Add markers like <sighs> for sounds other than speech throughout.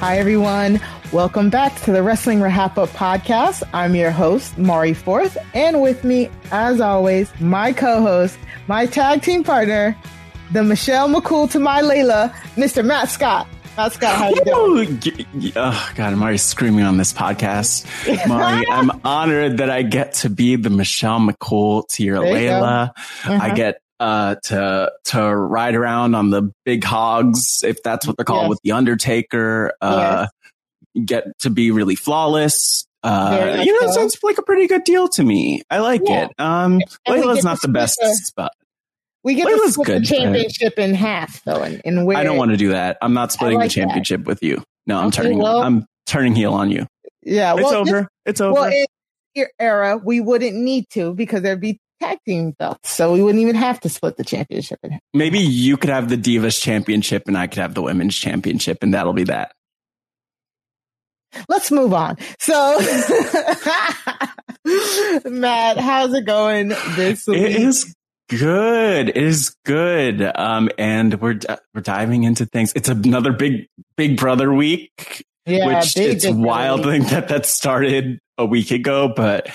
Hi, everyone. Welcome back to the Wrestling RHAPup podcast. I'm your host, Mari Forth, and with me, as always, my co-host, my tag team partner, the Michelle McCool to my Layla, Mr. Matt Scott. Matt Scott, how you doing? Oh God, I'm already screaming on this podcast. <laughs> Mari, I'm honored that I get to be the Michelle McCool to your There you Layla. Uh-huh. I get uh, to to ride around on the big hogs, if that's what they're called, Yes. with the Undertaker. Uh, Get to be really flawless. Uh, you know, it so. sounds like a pretty good deal to me. I like Yeah. it. Um, And Layla's not the best spot. We get Layla's to split good, the championship in half, though, and, and where I don't want to do that. I'm not splitting like the that. championship with you. No, I'm Okay, turning. well- I'm turning heel on you. Yeah, It's over. this- it's over. well, in your era, we wouldn't need to because there'd be tag team belts, so we wouldn't even have to split the championship. Maybe you could have the Divas Championship and I could have the Women's Championship, and that'll be that. Let's move on. So, <laughs> Matt, how's it going this week? It is good. It is good. Um, and we're we're diving into things. It's another big Big Brother week, yeah, which big, it's big wild think <laughs> that that started a week ago, but.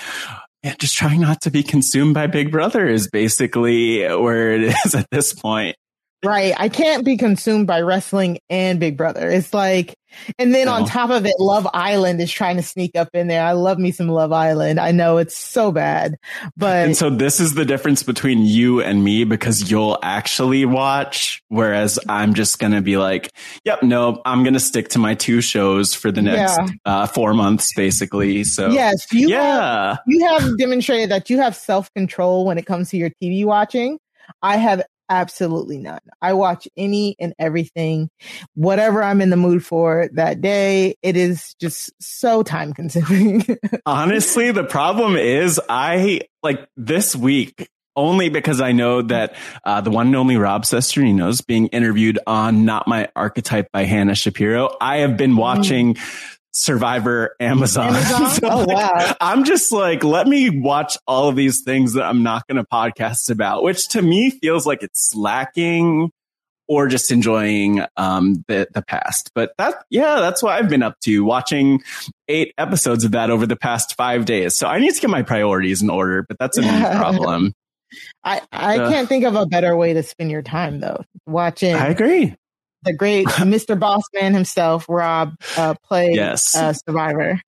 Yeah, just trying not to be consumed by Big Brother is basically where it is at this point. Right. I can't be consumed by wrestling and Big Brother. It's like, and then on top of it, Love Island is trying to sneak up in there. I love me some Love Island. I know it's so bad, but And so this is the difference between you and me because you'll actually watch, whereas I'm just going to be like, yep, no, I'm going to stick to my two shows for the next Yeah. uh, four months, basically. So yes, you have, yeah, you have demonstrated that you have self control when it comes to your TV watching. I have absolutely none. I watch any and everything, whatever I'm in the mood for that day. It is just so time consuming. <laughs> honestly, the problem is I like this week only because I know that uh, the one and only Rob Cesternino is being interviewed on Not My Archetype by Hannah Shapiro. I have been watching Survivor Amazon. Amazon? <laughs> So, Oh, like, wow. I'm just like, let me watch all of these things that I'm not going to podcast about, which to me feels like it's slacking or just enjoying um, the the past. But that, yeah, that's what I've been up to, watching eight episodes of that over the past five days. So I need to get my priorities in order, but that's a <laughs> problem. I, I Uh. can't think of a better way to spend your time though. Watching I agree. The great <laughs> Mr. Bossman himself, Rob, uh, play Yes. uh, Survivor.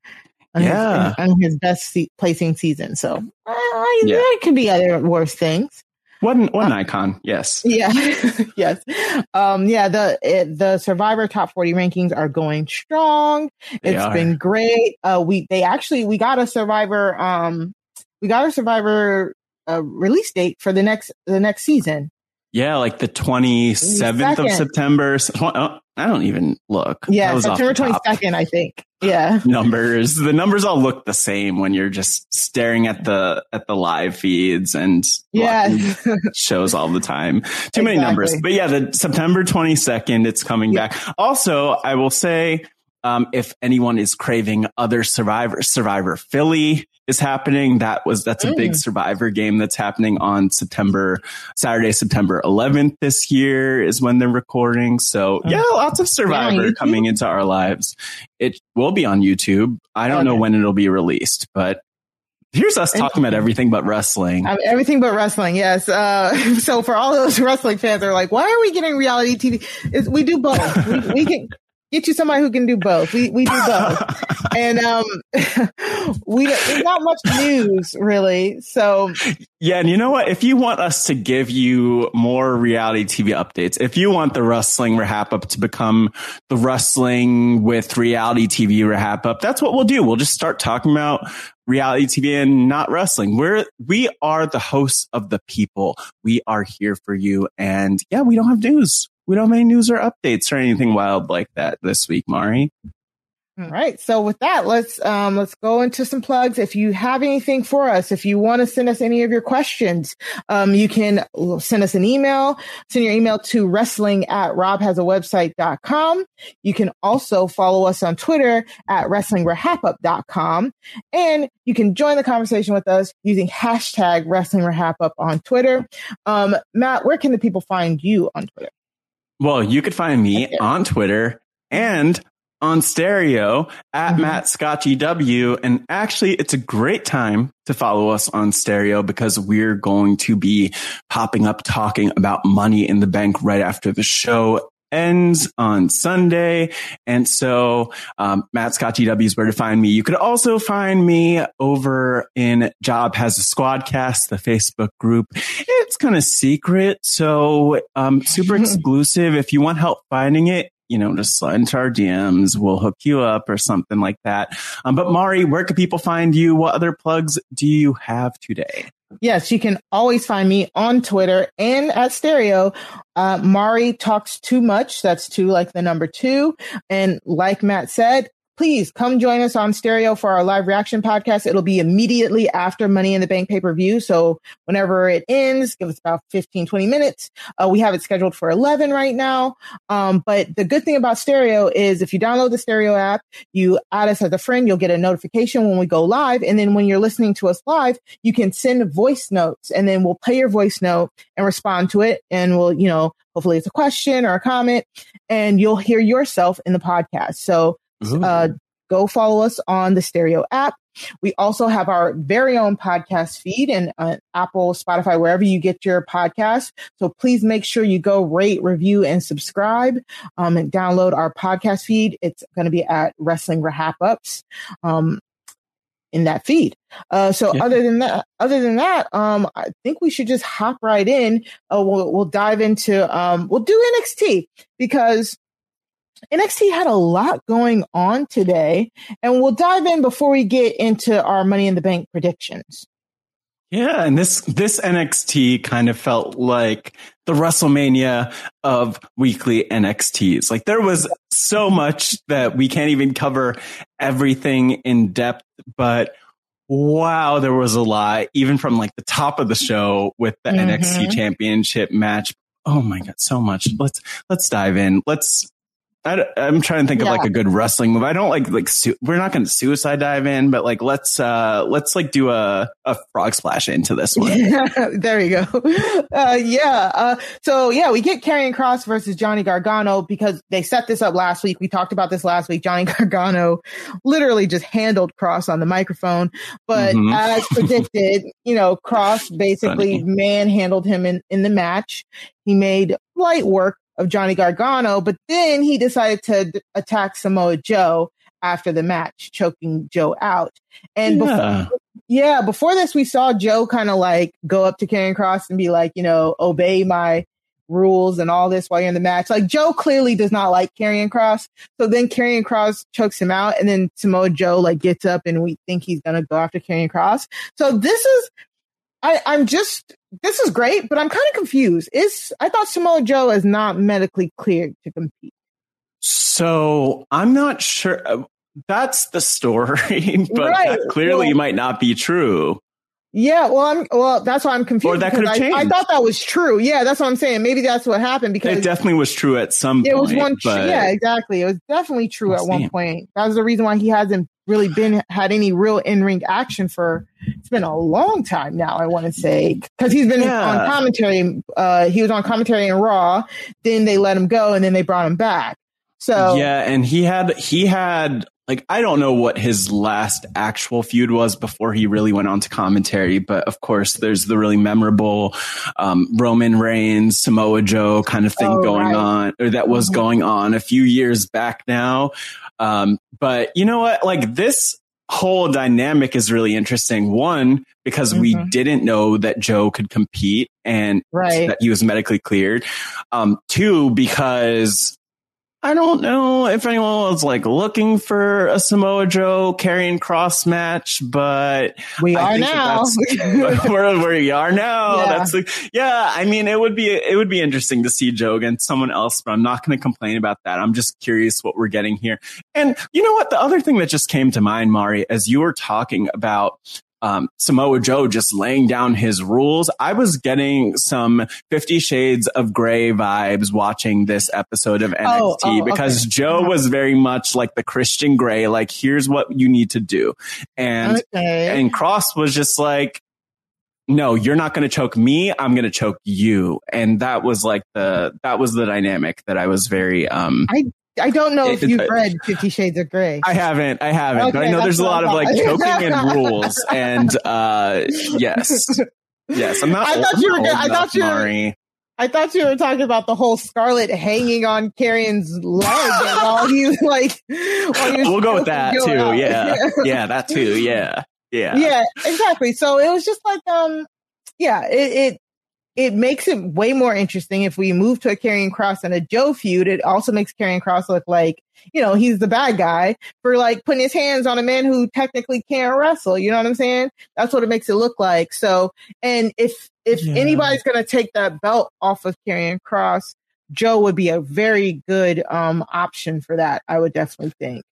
On Yeah. his, on his best se- placing season. So uh, Yeah. there could be other worse things. One one icon, yes. <laughs> Yeah, <laughs> yes, um, yeah. The it, the Survivor top forty rankings are going strong. They It's are. been great. Uh, we they actually we got a Survivor. Um, we got a Survivor uh, release date for the next the next season. Yeah, like the 27th of September. Oh, I don't even look. Yeah, That was off September the twenty top. second, I think. Yeah. <laughs> numbers the numbers all look the same when you're just staring at the at the live feeds and Yeah. <laughs> shows all the time too many numbers but yeah the september 22nd it's coming Yeah. back also i will say Um, if anyone is craving other Survivor, Survivor Philly is happening. That was, that's a big mm. Survivor game that's happening on September, Saturday, September 11th this year is when they're recording. So oh. yeah, lots of Survivor coming into our lives. It will be on YouTube. I don't okay. know when it'll be released, but Here's us talking about everything but wrestling. Um, everything but wrestling, yes. Uh, <laughs> so for all those <laughs> wrestling fans, are like, why are we getting reality TV? It's, we do both. we, we, can get you somebody who can do both. We we do both, <laughs> and um, <laughs> we there's not much news really. So yeah, and you know what? If you want us to give you more reality TV updates, if you want the wrestling RHAPup to become the wrestling with reality TV RHAPup, that's what we'll do. We'll just start talking about reality TV and not wrestling. We're, we are the hosts of the people. We are here for you. And yeah, we don't have news we don't have any news or updates or anything wild like that this week, Mari. All right. So with that, let's um, let's go into some plugs. If you have anything for us, if you want to send us any of your questions, um, you can send us an email. Send your email to wrestling at robhasawebsite.com. You can also follow us on Twitter at WrestlingRHAPup.com. And you can join the conversation with us using hashtag WrestlingRHAPup on Twitter. Um, Matt, where can the people find you on Twitter? Well, you could find me on Twitter and on stereo at mm-hmm. Matt Scott GW. And actually, it's a great time to follow us on stereo because we're going to be popping up talking about money in the bank right after the show ends on Sunday. And so, um, Matt Scott GW is where to find me. You could also find me over in Rob Has a Squadcast, the Facebook group. It's kind of secret. So, um, super <laughs> exclusive. If you want help finding it, you know, just slide into our DMs. We'll hook you up or something like that. Um, but Mari, where can people find you? What other plugs do you have today? Yes, you can always find me on Twitter and at Stereo. Uh, Mari talks too much. That's two, like the number two. And like Matt said, please come join us on stereo for our live reaction podcast. It'll be immediately after Money in the Bank pay per view. So whenever it ends, give us about 15, 20 minutes. Uh, we have it scheduled for 11 right now. Um, but the good thing about stereo is if you download the stereo app, you add us as a friend, you'll get a notification when we go live. And then when you're listening to us live, you can send voice notes and then we'll play your voice note and respond to it. And we'll, you know, hopefully it's a question or a comment and you'll hear yourself in the podcast. So uh, go follow us on the Stereo app. We also have our very own podcast feed and uh, Apple, Spotify, wherever you get your podcast. So please make sure you go rate, review, and subscribe um, and download our podcast feed. It's going to be at Wrestling RHAPups. Um, in that feed. Uh, so yeah. other than that, other than that, um, I think we should just hop right in. Uh, we'll, we'll dive into, um, we'll do NXT because NXT had a lot going on today, and we'll dive in before we get into our Money in the Bank predictions. Yeah, and this this NXT kind of felt like the WrestleMania of weekly NXTs. Like there was so much that we can't even cover everything in depth, but wow, there was a lot, even from like the top of the show with the mm-hmm. NXT championship match. Oh my God, so much. Let's, let's dive in. Let's I, am trying to think yeah. of like a good wrestling move. I don't like like su- we're not going to suicide dive in, but like let's uh let's like do a a frog splash into this one. <laughs> there you go. <laughs> Uh, yeah. Uh, so yeah, we get Karrion Cross versus Johnny Gargano because they set this up last week. We talked about this last week. Johnny <laughs> Gargano literally just handled Cross on the microphone, but mm-hmm. as predicted, you know, Cross basically Funny. manhandled him in in the match. He made light work of Johnny Gargano, but then he decided to attack Samoa Joe after the match, choking Joe out. And yeah. before, yeah, before this, we saw Joe kind of like go up to Karrion Cross and be like, you know, obey my rules and all this while you're in the match. Like Joe clearly does not like Karrion Cross. So then Karrion Cross chokes him out and then Samoa Joe like gets up and we think he's to go after Karrion Cross. So this is, I, I'm just this is great, but I'm kind of confused. Is I thought Samoa Joe is not medically cleared to compete. So I'm not sure. Uh, that's the story, <laughs> but right. that clearly well, might not be true. Yeah, well, I'm well. That's why I'm confused. Or that could have I, changed. I thought that was true. Yeah, that's what I'm saying. Maybe that's what happened because It definitely was true at some it point. was one. Yeah, exactly. It was definitely true at one point. That was the reason why he hasn't really been had any real in ring action for. It's been a long time now. I want to say because he's been Yeah. on commentary. Uh, he was on commentary in Raw. Then they let him go, and then they brought him back. So Yeah, and he had he had like I don't know what his last actual feud was before he really went on to commentary, but of course there's the really memorable um, Roman Reigns Samoa Joe kind of thing Oh, going right. on, or that was Mhm. going on a few years back now. Um, but you know what? Like this whole dynamic is really interesting. One because we Mhm. didn't know that Joe could compete and Right. that he was medically cleared. Um, two, because I don't know if anyone was like looking for a Samoa Joe Karrion Cross match, but we I are that now. <laughs> <laughs> where, where we are now. Yeah. That's like, yeah. I mean, it would be it would be interesting to see Joe against someone else, but I'm not going to complain about that. I'm just curious what we're getting here. And you know what? The other thing that just came to mind, Mari, as you were talking about um, Samoa Joe just laying down his rules. I was getting some Fifty Shades of Grey vibes watching this episode of NXT Oh, oh, because okay. Joe was very much like the Christian Grey, like here's what you need to do, and okay. and Cross was just like, no, you're not going to choke me. I'm going to choke you. And that was like the, that was the dynamic that I was very, um, I don't know if you've read Fifty Shades of Grey. I haven't, I haven't, but I know there's a lot of like thought. choking and <laughs> rules. And, uh, yes, yes, I'm not, I thought I'm you not were- old I thought you were- Mari. I thought you were talking about the whole Scarlett hanging on Karrion's leg while he was like. while he We'll go with that too. out. <laughs> Yeah. Yeah. That too. Yeah. Yeah. yeah, exactly. So it was just like, um, yeah, it, it it makes it way more interesting if we move to a Karrion Cross and a Joe feud. It also makes Karrion Cross look like you know he's the bad guy for like putting his hands on a man who technically can't wrestle. You know what I'm saying? That's what it makes it look like. So, and if if Yeah. anybody's gonna take that belt off of Karrion Cross, Joe would be a very good um option for that. I would definitely think,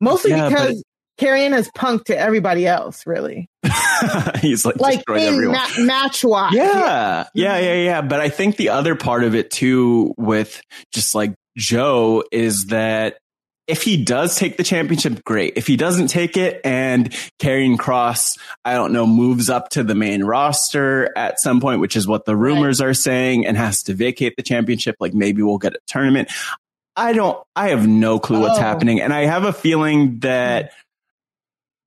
mostly Yeah, but- because. Karrion has punked to everybody else, really <laughs> He's like, like destroyed everyone. ma- match watch. Yeah, yeah, yeah, mm-hmm. yeah. But I think the other part of it too, with just like Joe, is that if he does take the championship, great. If he doesn't take it and Karrion Cross, I don't know, moves up to the main roster at some point, which is what the rumors are saying, and has to vacate the championship, like maybe we'll get a tournament. I don't, I have no clue what's Oh. happening. And I have a feeling that mm-hmm.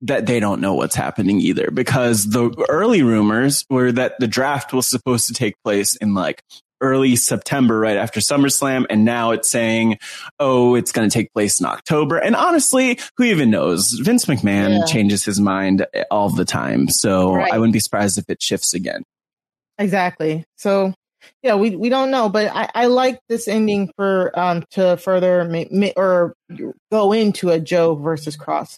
That they don't know what's happening either because the early rumors were that the draft was supposed to take place in like early September, right after SummerSlam. And now it's saying, oh, it's going to take place in October. And honestly, who even knows? Vince McMahon Yeah. changes his mind all the time. So Right. I wouldn't be surprised if it shifts again. exactly. So yeah, we we don't know, but I, I like this ending for um to further ma- ma- or go into a Joe versus Cross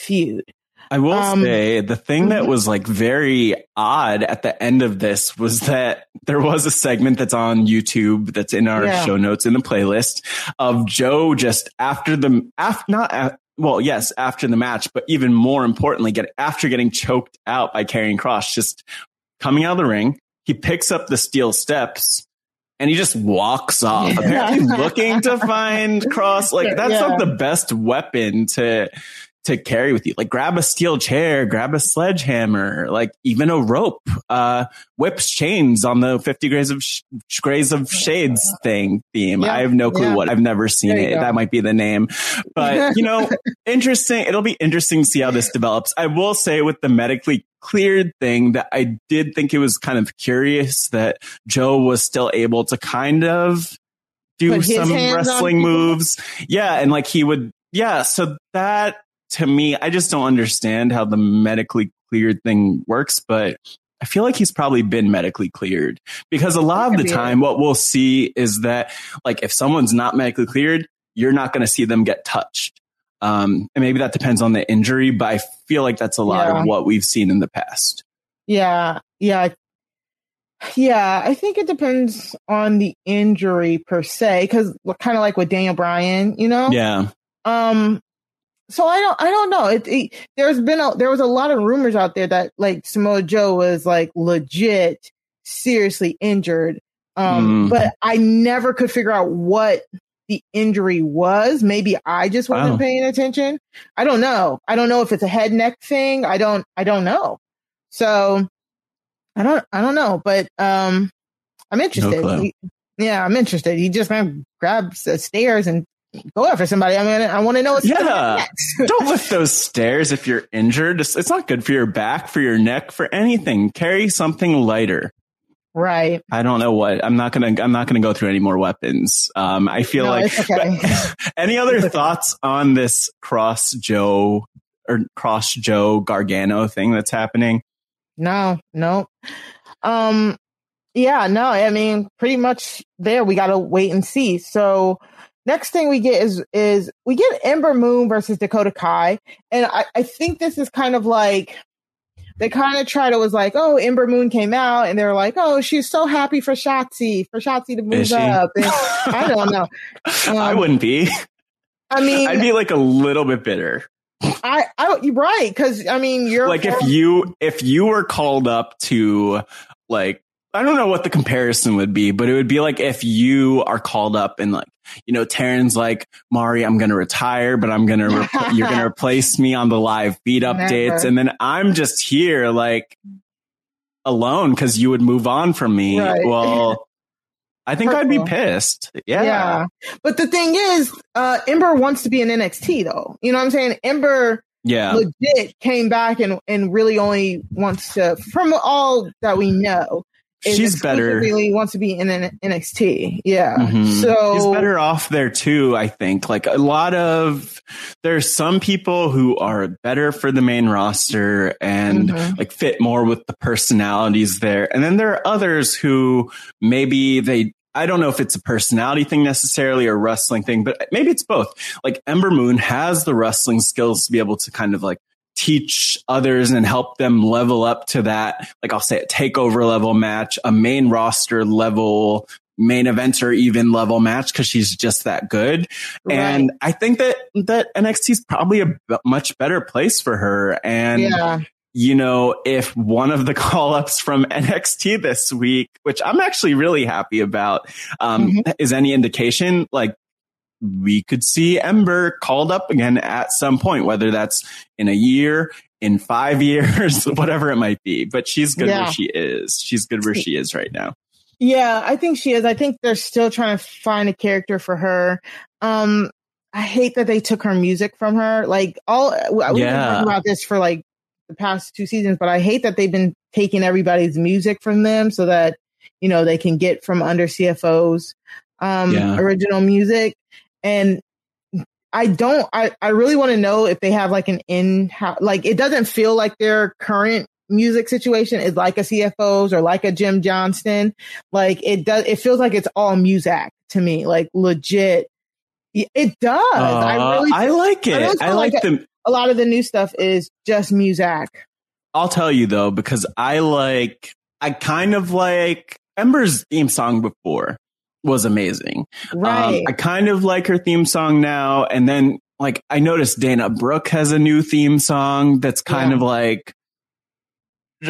feud. I will Um, say the thing that mhm. was like very odd at the end of this was that there was a segment that's on YouTube that's in our Yeah. show notes in the playlist of Joe just after the after not well yes after the match but even more importantly get after getting choked out by Karrion Cross just coming out of the ring he picks up the steel steps and he just walks off apparently looking to find <laughs> cross like that's Yeah. like the best weapon to to carry with you. Like grab a steel chair, grab a sledgehammer, like even a rope, uh, whips chains on the 50 grays of, sh- grays of shades thing theme. Yeah, I have no clue yeah. what I've never seen it. go. That might be the name, but <laughs> you know, interesting. It'll be interesting to see how this develops. I will say with the medically cleared thing that I did think it was kind of curious that Joe was still able to kind of do some wrestling moves. Yeah. And like he would, yeah. So that to me, I just don't understand how the medically cleared thing works, but I feel like he's probably been medically cleared because a lot of the time, what we'll see is that like if someone's not medically cleared, you're not going to see them get touched. Um, and maybe that depends on the injury, but I feel like that's a lot Yeah. of what we've seen in the past. Yeah, yeah, yeah. I think it depends on the injury per se, because kind of like with Daniel Bryan, you know. Yeah. Um. So I don't, I don't know. It, it, there's been a, there was a lot of rumors out there that like Samoa Joe was like legit seriously injured. Um, Mm. but I never could figure out what the injury was. Maybe I just wasn't Wow. paying attention. I don't know. I don't know if it's a head neck thing. I don't, I don't know. So I don't, I don't know, but, um, I'm interested. clue. He- yeah, I'm interested. He just kind of grabs the stairs and go after somebody. I mean, I want to know what's Yeah. <laughs> Don't lift those stairs if you're injured. It's, it's not good for your back, for your neck, for anything. Carry something lighter. right. I don't know what. I'm not gonna. I'm not gonna go through any more weapons. Um, I feel No, like. okay. <laughs> any other <laughs> thoughts on this cross Joe or cross Joe Gargano thing that's happening? No, no. Um, yeah, no, I mean, pretty much there. We got to wait and see. So next thing we get is, is we get Ember Moon versus Dakota Kai. And I, I think this is kind of like, they kind of tried to was like, oh, Ember Moon came out and they're like, oh, she's so happy for Shotzi, for Shotzi to move up. And I don't know. <laughs> I Um, wouldn't be. I mean, I'd be like a little bit bitter. I, I, you're right. Cause I mean, you're Like if you if you were called up to like I don't know what the comparison would be, but it would be like if you are called up and like you know Taryn's like Mari, I'm gonna retire, but I'm gonna repl- you're gonna <laughs> replace me on the live feed updates, Never. and then I'm just here like alone because you would move on from me. Right. Well, I think I'd be pissed. Yeah. Yeah. But the thing is, uh, Ember wants to be in NXT though. You know what I'm saying? Ember Yeah. legit came back and, and really only wants to, from all that we know, She's better. Really wants to be in an NXT. Yeah. Mhm. So She's better off there too, I think. Like a lot of there's some people who are better for the main roster and Mhm. like fit more with the personalities there. And then there are others who maybe they I don't know if it's a personality thing necessarily or wrestling thing, but maybe it's both. Like Ember Moon has the wrestling skills to be able to kind of like teach others and help them level up to that, like I'll say a takeover level match, a main roster level main eventer even level match because she's just that good. And I think that that NXT is probably a b- much better place for her. And yeah. you know, if one of the <laughs> call ups from NXT this week, which I'm actually really happy about, um, Mhm. is any indication, like we could see Ember called up again at some point, whether that's in a year, in five <laughs> years, <laughs> whatever it might be. But she's good Yeah. where she is. She's good where she is right now. Yeah, I think she is. I think they're still trying to find a character for her. Um, I hate that they took her music from her. Like all, we've been talking about this for like the past two seasons, but I hate that they've been taking everybody's music from them so that you know they can get from under CFO's um, Yeah. original music. And I don't. I I really want to know if they have like an in house like it doesn't feel like their current music situation is like a CFO's or like a Jim Johnston. Like it does. It feels like it's all music to me. Like legit. It does. I Uh, really. I like I really it. I, feel like like the. a lot of the new stuff is just music. I'll tell you though, because I like, I kind of like Ember's theme song before was amazing. Right. Um, I kind of like her theme song now. And then like I noticed Dana Brooke has a new theme song that's kind Yeah. of like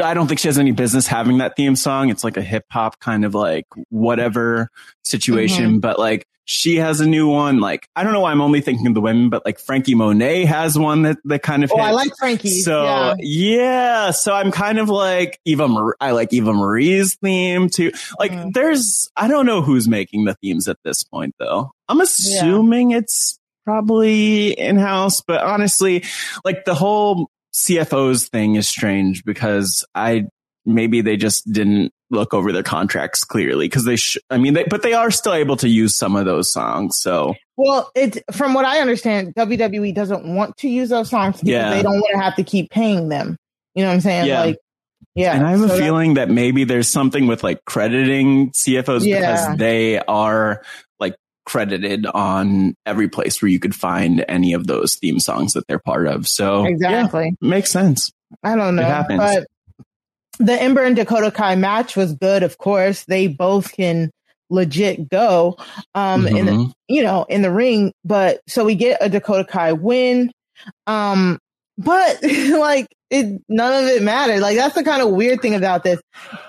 I don't think she has any business having that theme song. It's like a hip hop kind of like whatever situation, Mm-hmm. but like she has a new one. Like I don't know why I'm only thinking of the women, but like Franky Monet has one that that kind of oh, I like Franky. So yeah. yeah. so I'm kind of like Eva. Mar- I like Eva Marie's theme too. Like, Mhm. there's I don't know who's making the themes at this point though. I'm assuming it's probably in house, but honestly, like the whole CFOs thing is strange because I maybe they just didn't look over their contracts clearly because they. Sh- I mean, they, but they are still able to use some of those songs. So Well, it from what I understand, WWE doesn't want to use those songs because Yeah. they don't want to have to keep paying them. You know what I'm saying? Yeah. Like, yeah. And I have a so that- feeling that maybe there's something with like crediting CFOs Yeah. because they are like credited on every place where you could find any of those theme songs that they're part of. So exactly. yeah, makes sense. I don't know, happens. but the Ember and Dakota Kai match was good. Of course, they both can legit go, um, in the, Mhm. you know, in the ring. But so we get a Dakota Kai win. Um, but <laughs> like it, none of it mattered. Like that's the kind of weird thing about this.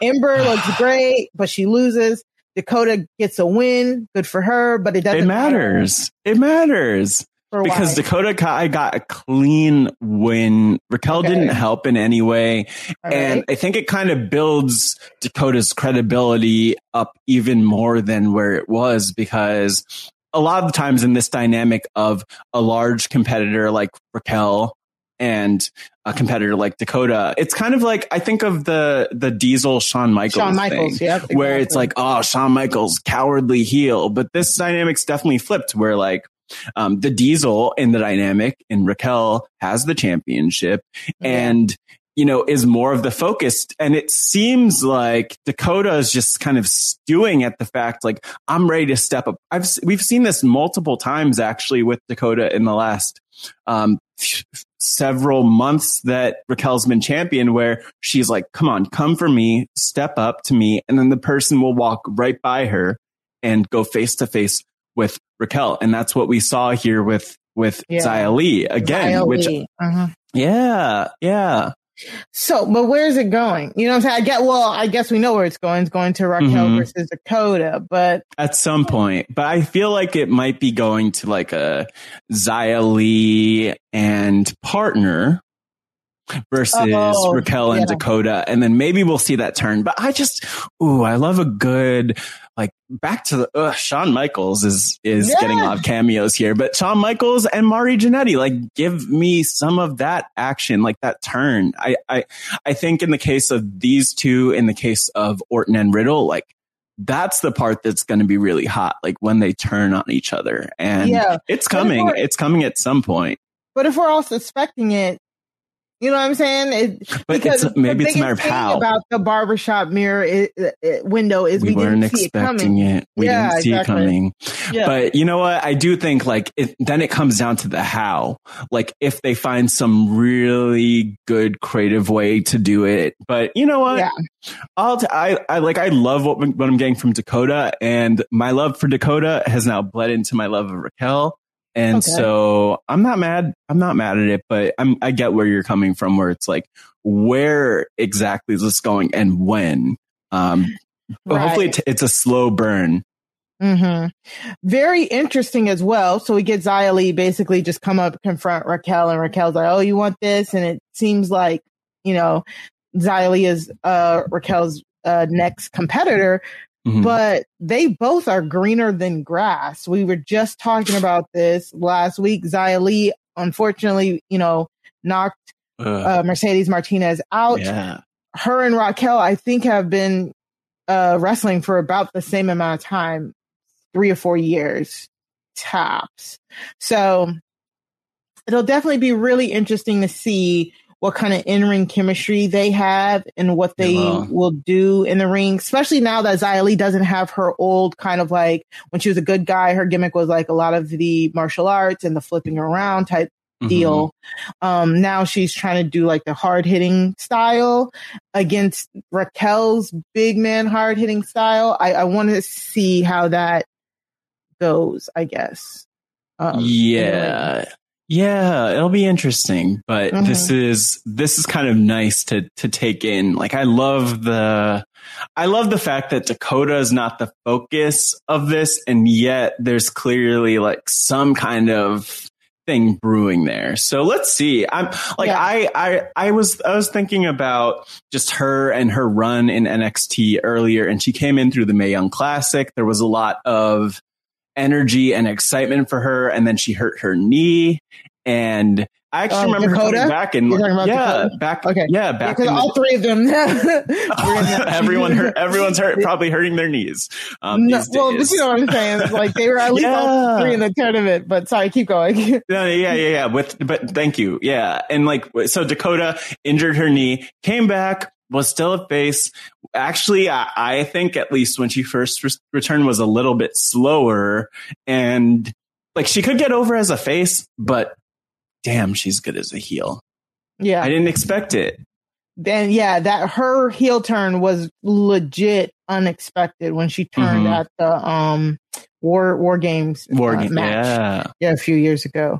Ember <sighs> looks great, but she loses. Dakota gets a win. Good for her, but it doesn't. It matters. Matter. It matters because why? Dakota Kai got a clean win. Raquel okay. didn't help in any way. All and right. I think it kind of builds Dakota's credibility up even more than where it was because a lot of the times in this dynamic of a large competitor like Raquel and a competitor like Dakota, it's kind of like I think of the the Diesel Shawn Michaels, Shawn Michaels thing, yeah, exactly. where it's like, oh, Shawn Michaels cowardly heel, but this dynamic's definitely flipped, where like um, the Diesel in the dynamic and Raquel has the championship and you know, is more of the focus. And it seems like Dakota is just kind of stewing at the fact, like, I'm ready to step up. I've, we've seen this multiple times actually with Dakota in the last, um, several months that Raquel's been champion where she's like, come on, come for me, step up to me. And then the person will walk right by her and go face to face with Raquel. And that's what we saw here with, with yeah. Xia Li again, Xia which, uh-huh. yeah, yeah. So, but where's it going? You know what I'm saying? I get, well, I guess we know where it's going. It's going to Raquel mm-hmm. versus Dakota, but at some point, but I feel like it might be going to like a Xia Li and partner versus oh, Raquel and yeah. Dakota. And then maybe we'll see that turn. But I just, ooh, I love a good, like back to the, uh, Shawn Michaels is, is yeah. getting a lot of cameos here, but Shawn Michaels and Marty Jannetty, like give me some of that action, like that turn. I, I, I think in the case of these two, in the case of Orton and Riddle, like that's the part that's going to be really hot, like when they turn on each other. And yeah. it's coming. It's coming at some point. But if we're all suspecting it, you know what I'm saying? It, but because maybe it's a matter of how. About the barbershop mirror it, it, window is we, we weren't expecting it, it. We yeah, didn't see exactly. it coming. Yeah. But you know what? I do think like then it comes down to the how. Like if they find some really good creative way to do it. But you know what? Yeah. I'll t- I, I like I love what, what I'm getting from Dakota, and my love for Dakota has now bled into my love of Raquel. And okay. so I'm not mad. I'm not mad at it, but I'm, I get where you're coming from, where it's like, where exactly is this going and when? Um, right. hopefully it's a slow burn. Mm-hmm. Very interesting as well. So we get Li basically just come up, confront Raquel, and Raquel's like, "Oh, you want this?" And it seems like you know Li is uh, Raquel's uh, next competitor, Mm-hmm. But they both are greener than grass. We were just talking about this last week. Xia Li, unfortunately, you know, knocked uh, Mercedes Martinez out. Yeah. Her and Raquel, I think, have been uh, wrestling for about the same amount of time, three or four years tops. So it'll definitely be really interesting to see what kind of in ring chemistry they have and what they will do in the ring, especially now that Xia Li doesn't have her old kind of like when she was a good guy, her gimmick was like a lot of the martial arts and the flipping around type mm-hmm. deal. Um, now she's trying to do like the hard hitting style against Raquel's big man hard hitting style. I, I want to see how that goes, I guess. Um, yeah. Yeah, it'll be interesting, but mm-hmm. this is this is kind of nice to to take in. Like I love the I love the fact that Dakota is not the focus of this and yet there's clearly like some kind of thing brewing there. So let's see. I'm like yeah. I I I was I was thinking about just her and her run in NXT earlier and she came in through the Mae Young Classic. There was a lot of energy and excitement for her. And then she hurt her knee. And I actually um, remember Dakota? coming back and yeah, Dakota? back okay, yeah, back because all three of them. <laughs> <laughs> everyone hurt. Everyone's hurt. <laughs> Probably hurting their knees. Um, no, well, but you know what I'm saying? Like they were at least yeah. all three in the tournament. But sorry, keep going. no, yeah, yeah, yeah. With but thank you. Yeah, and like so, Dakota injured her knee, came back, was still a face. Actually, I, I think at least when she first re- returned was a little bit slower and like she could get over as a face, but damn, she's good as a heel. Yeah. I didn't expect it. Then yeah, that her heel turn was legit unexpected when she turned mm-hmm. at the um war war games war uh, game, match. Yeah. Yeah, a few years ago.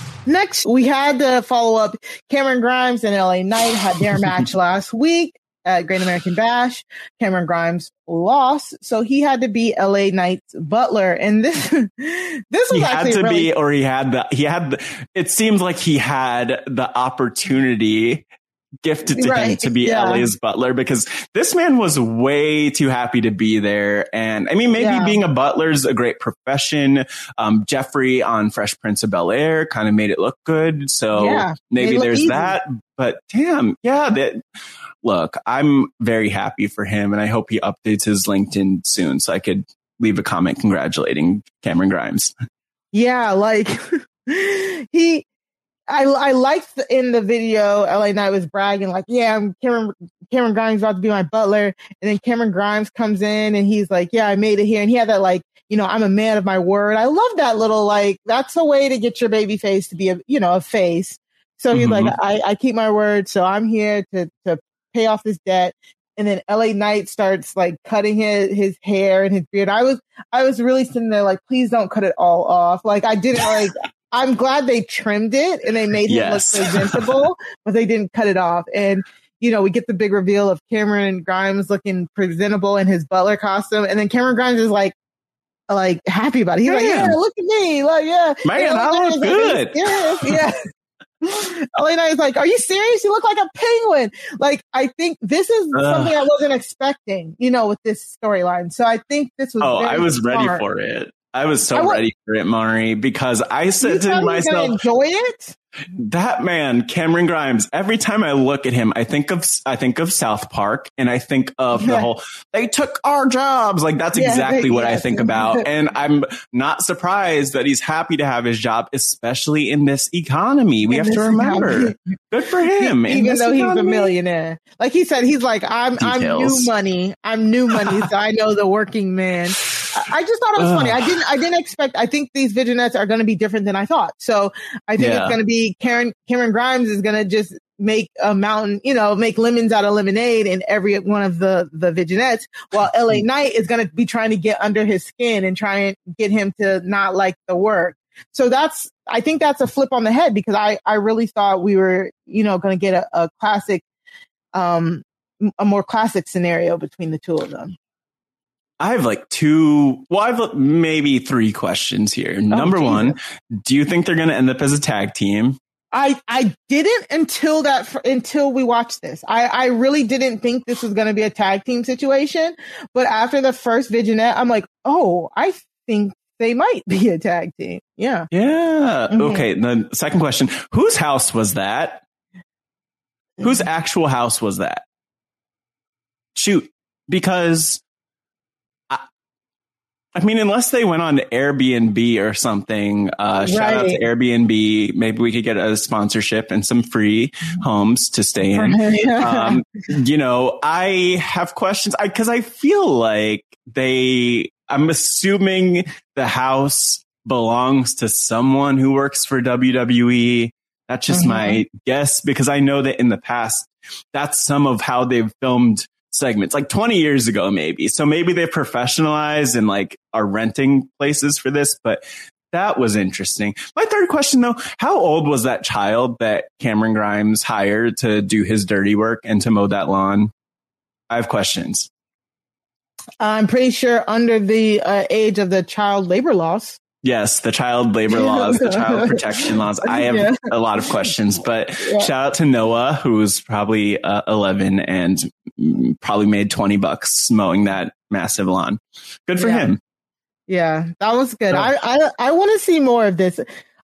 Next, we had to follow up Cameron Grimes and LA Knight had their <laughs> match last week at Great American Bash. Cameron Grimes lost, so he had to be LA Knight's butler. And this, <laughs> this was he had to really, be, or he had the, he had the, it seems like he had the opportunity gifted to him to be yeah. LA's butler because this man was way too happy to be there. And I mean, maybe Yeah. being a butler is a great profession. Um, Geoffrey on Fresh Prince of Bel Air kind of made it look good. So Yeah, maybe made it look there's easy. that, but damn, yeah, that, look, I'm very happy for him and I hope he updates his LinkedIn soon so I could leave a comment congratulating Cameron Grimes. Yeah, like <laughs> he, I I liked the- in the video. LA Knight was bragging like, "Yeah, I'm Cameron Cameron Grimes about to be my butler," and then Cameron Grimes comes in and he's like, "Yeah, I made it here," and he had that like, you know, I'm a man of my word. I love that little like. That's a way to get your baby face to be a you know a face. So he's Mhm. like, I, I keep my word, so I'm here to to pay off this debt. And then LA Knight starts like cutting his, his hair and his beard. I was I was really sitting there like, please don't cut it all off. Like I didn't like I'm glad they trimmed it and they made him look presentable, <laughs> but they didn't cut it off. And you know, we get the big reveal of Cameron Grimes looking presentable in his butler costume, and then Cameron Grimes is like like happy about it. He's like, Yeah, look at me. Like, yeah. Man, And I look like, good." serious?" Yeah. <laughs> Elena is like, Are you serious? You look like a penguin. Like, I think this is Ugh. something I wasn't expecting, you know, with this storyline. So I think this was Oh, I was ready for it. I was so I wa- ready for it, Mari, because I You said to thought he was gonna myself, enjoy it? that man, Cameron Grimes, every time I look at him, I think of, I think of South Park and I think of the whole, they took our jobs. Like that's Yeah, exactly what I think about. <laughs> And I'm not surprised that he's happy to have his job, especially in this economy. We In have to remember. economy. Good for him. In Even this though he's a millionaire. Like he said, he's like, I'm I'm new money. I'm new money, <laughs> so I know the working man. I just thought it was funny. I didn't I didn't expect I think these vignettes are gonna be different than I thought. So I think Yeah. it's gonna be Karen Cameron Grimes is gonna just make a mountain, you know, make lemons out of lemonade in every one of the the vignettes, while LA Knight is gonna be trying to get under his skin and try and get him to not like the work. So that's I think that's a flip on the head because I I really thought we were you know going to get a, a classic, um, a more classic scenario between the two of them. I have like two, well, I have maybe three questions here. Number Jesus. one, do you think they're going to end up as a tag team? I I didn't until that until we watched this. I I really didn't think this was going to be a tag team situation, but after the first vignette, I'm like, oh, I think they might <laughs> be a tag team. Yeah. Yeah. Mhm. Okay. The second question, whose house was that? Whose actual house was that? Shoot, because I mean, unless they went on to Airbnb or something, uh, shout out to Airbnb. Maybe we could get a sponsorship and some free homes to stay in. <laughs> um, you know, I have questions I because I feel like they. I'm assuming the house belongs to someone who works for WWE. That's just mm-hmm. my guess because I know that in the past, that's some of how they've filmed segments, like 20 years ago, maybe. So maybe they professionalized and like are renting places for this, but that was interesting. My third question though, how old was that child that Cameron Grimes hired to do his dirty work and to mow that lawn? I have questions. I'm pretty sure under the uh, age of the child labor laws. Yes, the child labor laws, the child <laughs> protection laws. I have yeah. a lot of questions, but yeah. shout out to Noah, who's probably uh, 11 and probably made 20 bucks mowing that massive lawn. Good for yeah. him. Yeah, that was good. I I, I want to see more of this.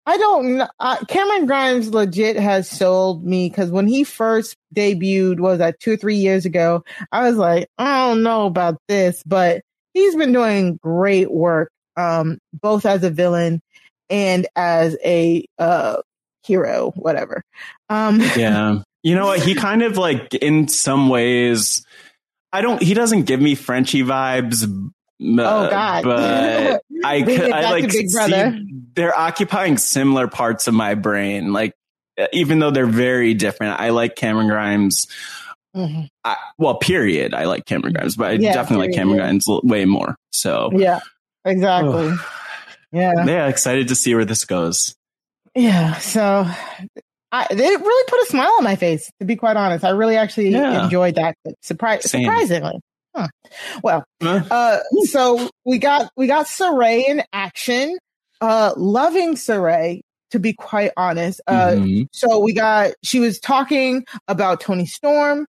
I don't. Uh, Cameron Grimes legit has sold me because when he first debuted, was that two or three years ago? I was like, I don't know about this, but he's been doing great work um, both as a villain and as a uh, hero, whatever. Um, yeah. You know what? He <laughs> kind of like, in some ways, I don't, he doesn't give me Frenchy vibes. oh God! But <laughs> I, I like see they're occupying similar parts of my brain. Like, even though they're very different, I like Cameron Grimes. Mm-hmm. I, well, period. I like Cameron Grimes, but I yeah, definitely period, like Cameron. Grimes way more. So yeah, Exactly. Yeah. Yeah. Excited to see where this goes. Yeah. So I, it really put a smile on my face, to be quite honest. I really actually yeah. enjoyed that. Surpri- surprisingly. Huh. Well, uh, so we got, we got Sarray in action, uh, loving Sarray, to be quite honest. Uh, mm-hmm. so we got, she was talking about Toni Storm,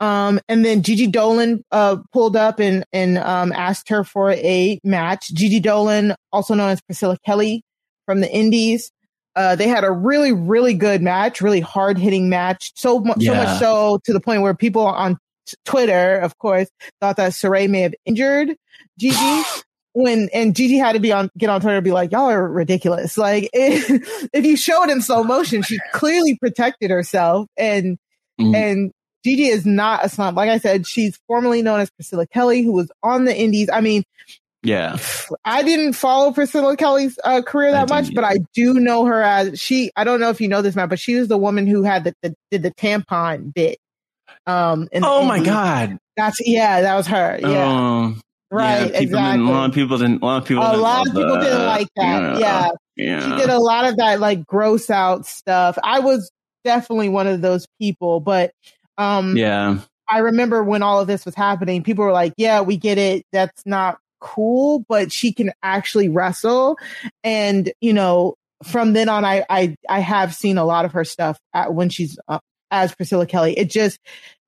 um, and then Gigi Dolin uh, pulled up and and um, asked her for a match. Gigi Dolin, also known as Priscilla Kelly from the Indies, uh, they had a really really good match, really hard hitting match. So much, yeah. so much so to the point where people on t- Twitter, of course, thought that Sarray may have injured Gigi. <sighs> when and Gigi had to be on get on Twitter and be like, y'all are ridiculous. Like if, <laughs> if you show it in slow motion, she clearly protected herself and mm. and Gigi is not a slump. Like I said, she's formerly known as Priscilla Kelly, who was on the Indies. I mean, yeah, <sighs> I didn't follow Priscilla Kelly's uh, career that much, but I do know her as she. I don't know if you know this, man, but she was the woman who had the, the did the tampon bit. Um. oh my god, that's yeah, that was her. Yeah. Um, right. Yeah, exactly. a lot of people didn't. A lot of people. A lot of people that. didn't like that. Yeah. Yeah. She did a lot of that like gross out stuff. I was definitely one of those people, but um, yeah. I remember when all of this was happening, people were like, yeah, we get it. That's not cool, but she can actually wrestle. And, you know, from then on, I, I, I have seen a lot of her stuff at, when she's uh, as Priscilla Kelly. It just,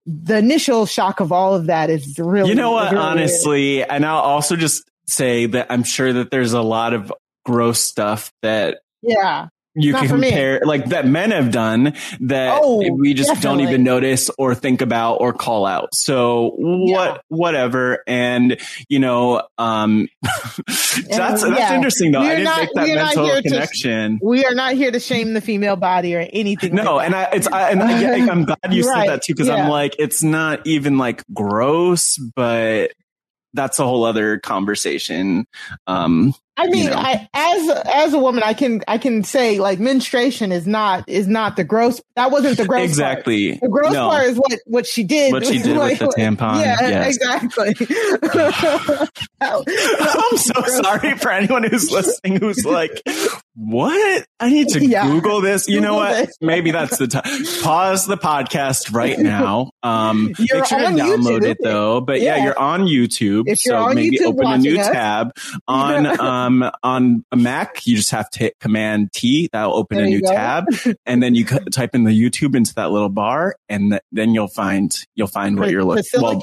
the initial shock of all of that is really, you know what, really honestly, weird. and I'll also just say that I'm sure that there's a lot of gross stuff that yeah you can compare like that men have done that oh, we just definitely. don't even notice or think about or call out. So what, yeah. whatever. And you know, um, <laughs> that's, that's yeah. interesting though. We're I didn't not, make that mental connection. To, we are not here to shame the female body or anything. No. Like and I, it's, I, and I, am glad you <laughs> right. said that too. Cause yeah. I'm like, it's not even like gross, but that's a whole other conversation. Um, I mean, you know. I, as as a woman, I can I can say like menstruation is not is not the gross. That wasn't the gross. Exactly. Part. The gross no. part is what what she did. What she did like, with the <laughs> tampon. Yeah, yes. exactly. <laughs> <sighs> I'm so sorry for anyone who's listening who's like, what? I need to yeah. Google this. You Google know what? This. Maybe that's the time. Pause the podcast right <laughs> now. Um, you're make sure to download YouTube. it though. But yeah. yeah. you're on YouTube. If so maybe YouTube open a new us. tab on. Um, um, on a Mac, you just have to hit Command T. That'll open there a new tab, <laughs> and then you type in the YouTube into that little bar, and th- then you'll find you'll find what you're looking. Well,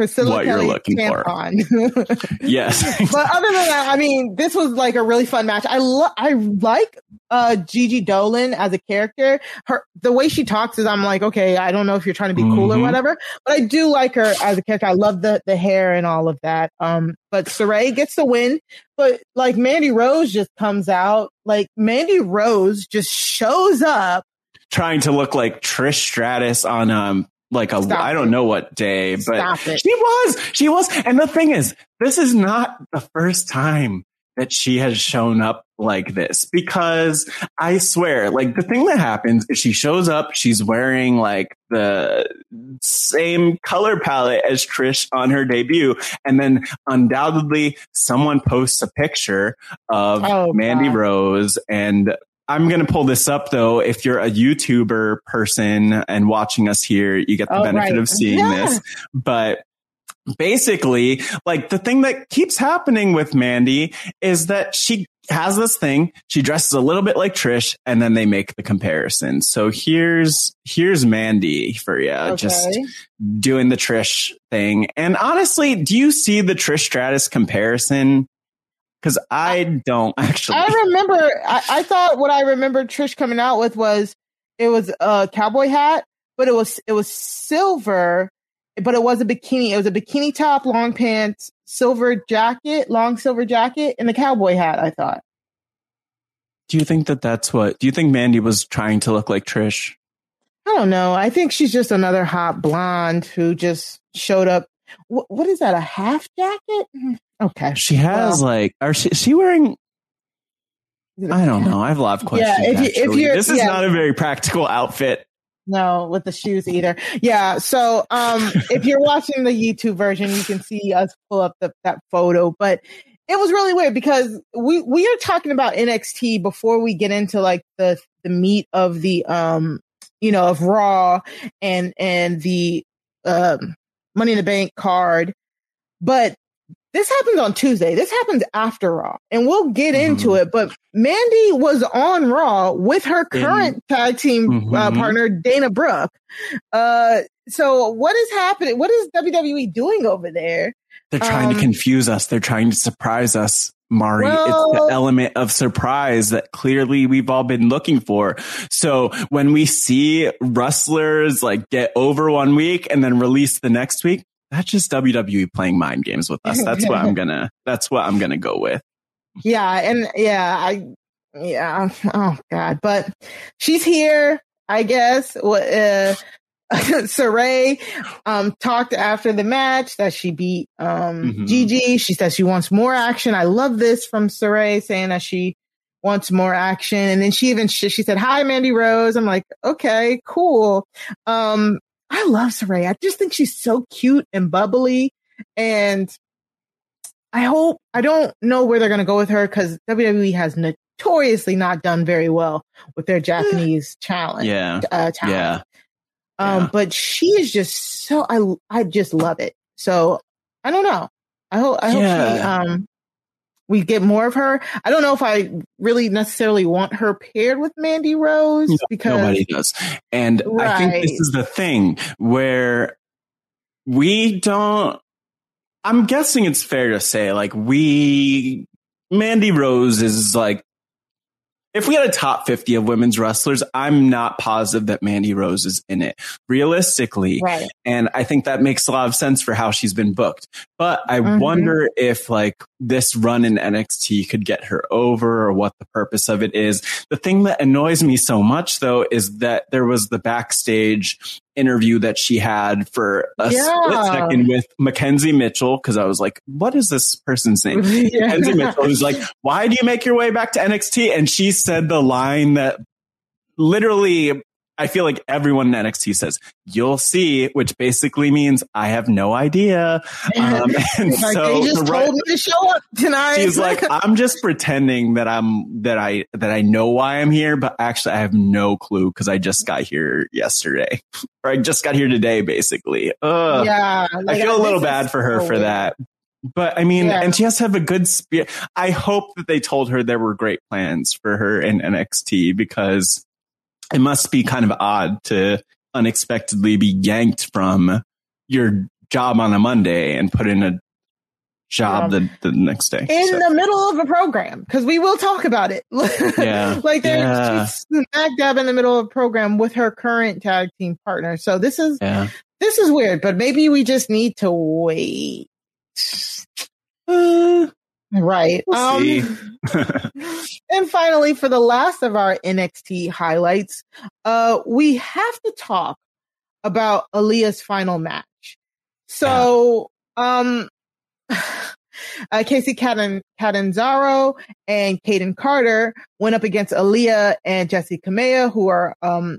Priscilla what you're looking tampon. for. <laughs> yes. <laughs> but other than that, I mean, this was like a really fun match. I lo- I like uh Gigi Dolin as a character. Her the way she talks is I'm like, okay, I don't know if you're trying to be cool mm-hmm. or whatever, but I do like her as a character. I love the the hair and all of that. Um, but Sarray gets the win. But like Mandy Rose just comes out, like Mandy Rose just shows up trying to look like Trish Stratus on um like a Stop I don't it. know what day, but she was, she was. And the thing is, this is not the first time that she has shown up like this because I swear, like the thing that happens is she shows up, she's wearing like the same color palette as Trish on her debut. And then undoubtedly someone posts a picture of Oh, Mandy God. Rose and I'm going to pull this up though. If you're a YouTuber person and watching us here, you get the Oh, benefit right. of seeing Yeah. this. But basically, like the thing that keeps happening with Mandy is that she has this thing. She dresses a little bit like Trish and then they make the comparison. So here's, here's Mandy for you, just doing the Trish thing. And honestly, do you see the Trish Stratus comparison? Cause I don't <laughs> actually. I remember. I, I thought what I remember Trish coming out with was it was a cowboy hat, but it was it was silver, but it was a bikini. It was a bikini top, long pants, silver jacket, long silver jacket, and the cowboy hat. I thought. Do you think that that's what? Do you think Mandy was trying to look like Trish? I don't know. I think she's just another hot blonde who just showed up. What, what is that? A half jacket? Okay. She has Well, like, are she, is she wearing? is it a I don't know. I have a lot of questions. Yeah, if you- if you're- this is yeah. not a very practical outfit. No, with the shoes either. Yeah. So, um, if you're watching the YouTube version, you can see us pull up the, that photo, but it was really weird because we, we are talking about NXT before we get into like the, the meat of the, um, you know, of Raw and, and the, um, Money in the Bank card. But this happens on Tuesday. This happens after Raw, and we'll get into it. But Mandy was on Raw with her current tag team uh, Mhm. partner, Dana Brooke. Uh, so what is happening? What is WWE doing over there? They're trying Um, to confuse us. They're trying to surprise us, Mari. it's the element of surprise that clearly we've all been looking for. So when we see wrestlers like get over one week and then release the next week, that's just WWE playing mind games with us. That's what I'm <laughs> gonna, that's what I'm gonna go with. Yeah, and yeah, I yeah, oh god, but she's here, I guess. What uh <laughs> Sarray um talked after the match that she beat um Mhm. Gigi. She says she wants more action. I love this from Sarray saying that she wants more action. And then she even she, she said, "Hi Mandy Rose." I'm like, "Okay, cool." Um I love Sarray. I just think she's so cute and bubbly and I hope I don't know where they're going to go with her because WWE has notoriously not done very well with their Japanese talent. Yeah. uh, talent. Yeah. Um, Yeah. but she is just so I I just love it. So I don't know. I hope I hope she um we get more of her. I don't know if I really necessarily want her paired with Mandy Rose because Nobody does. And I think this is the thing where we don't, I'm guessing it's fair to say, like, we, Mandy Rose is like, if we had a top 50 of women's wrestlers, I'm not positive that Mandy Rose is in it realistically. right. And I think that makes a lot of sense for how she's been booked. But I Mhm. wonder if like this run in NXT could get her over or what the purpose of it is. The thing that annoys me so much though is that there was the backstage interview that she had for a Yeah. split second with Mackenzie Mitchell. Cause I was like, what is this person's name? <laughs> Yeah. Mackenzie Mitchell who's like, why do you make your way back to NXT? And she said the line that literally I feel like everyone in NXT says, you'll see, which basically means I have no idea. <laughs> Um, and Like, so they just right- told me to show up tonight. she's like, I'm just pretending that I'm, that I, that I know why I'm here, but actually I have no clue because I just got here yesterday <laughs> or I just got here today, basically. Ugh. yeah, I feel a little bad for her so for weird. that. But I mean, Yeah. and she has to have a good spirit. I hope that they told her there were great plans for her in NXT because it must be kind of odd to unexpectedly be yanked from your job on a Monday and put in a job the, the next day. in So, the middle of a program because we will talk about it. <laughs> Yeah. like they're Yeah. she's smack dab in the middle of a program with her current tag team partner. So this is yeah. this is weird, but maybe we just need to wait. Uh, Right. We'll um, <laughs> and finally, for the last of our NXT highlights, uh, we have to talk about Aaliyah's final match. So, um, <sighs> uh, Casey Caden- Catanzaro and Kayden Carter went up against Aaliyah and Jessi Kamea, who are um,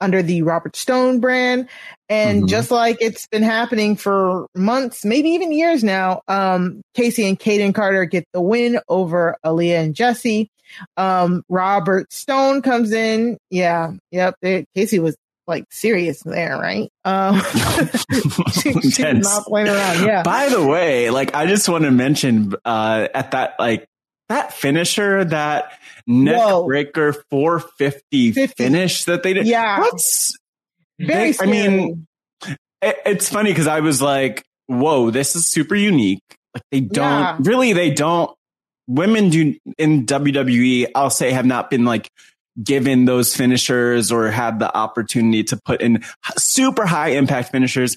under the Robert Stone brand. And Mm-hmm. just like it's been happening for months, maybe even years now, um, Casey and Kayden Carter get the win over Aaliyah and Jessi. Um, Robert Stone comes in. Yeah. Yep. They, Casey was like serious there, right? Um, <laughs> she, Intense. not playing around. Yeah. By the way, like I just want to mention uh at that like that finisher that neck breaker 450 50. finish that they did. Yeah. What's Very they- I mean, it, it's funny because I was like, whoa, this is super unique. Like they don't Yeah. really, they don't. Women do in WWE, I'll say, have not been like given those finishers or had the opportunity to put in super high impact finishers.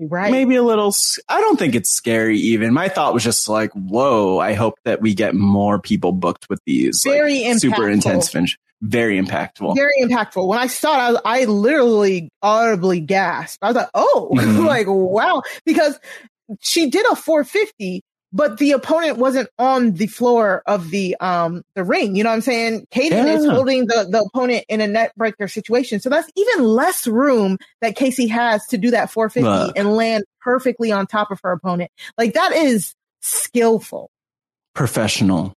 Right. Maybe a little. I don't think it's scary. Even my thought was just like, whoa. I hope that we get more people booked with these like, Very super intense finish. Very impactful. very impactful. When I saw it, I, I literally audibly gasped. I was like, "Oh, <laughs> Mhm. like wow!" Because she did a 450, but the opponent wasn't on the floor of the um the ring. You know what I'm saying? Kayden is holding the the opponent in a neck breaker situation, so that's even less room that Casey has to do that 450 Look. and land perfectly on top of her opponent. Like that is skillful. Professional.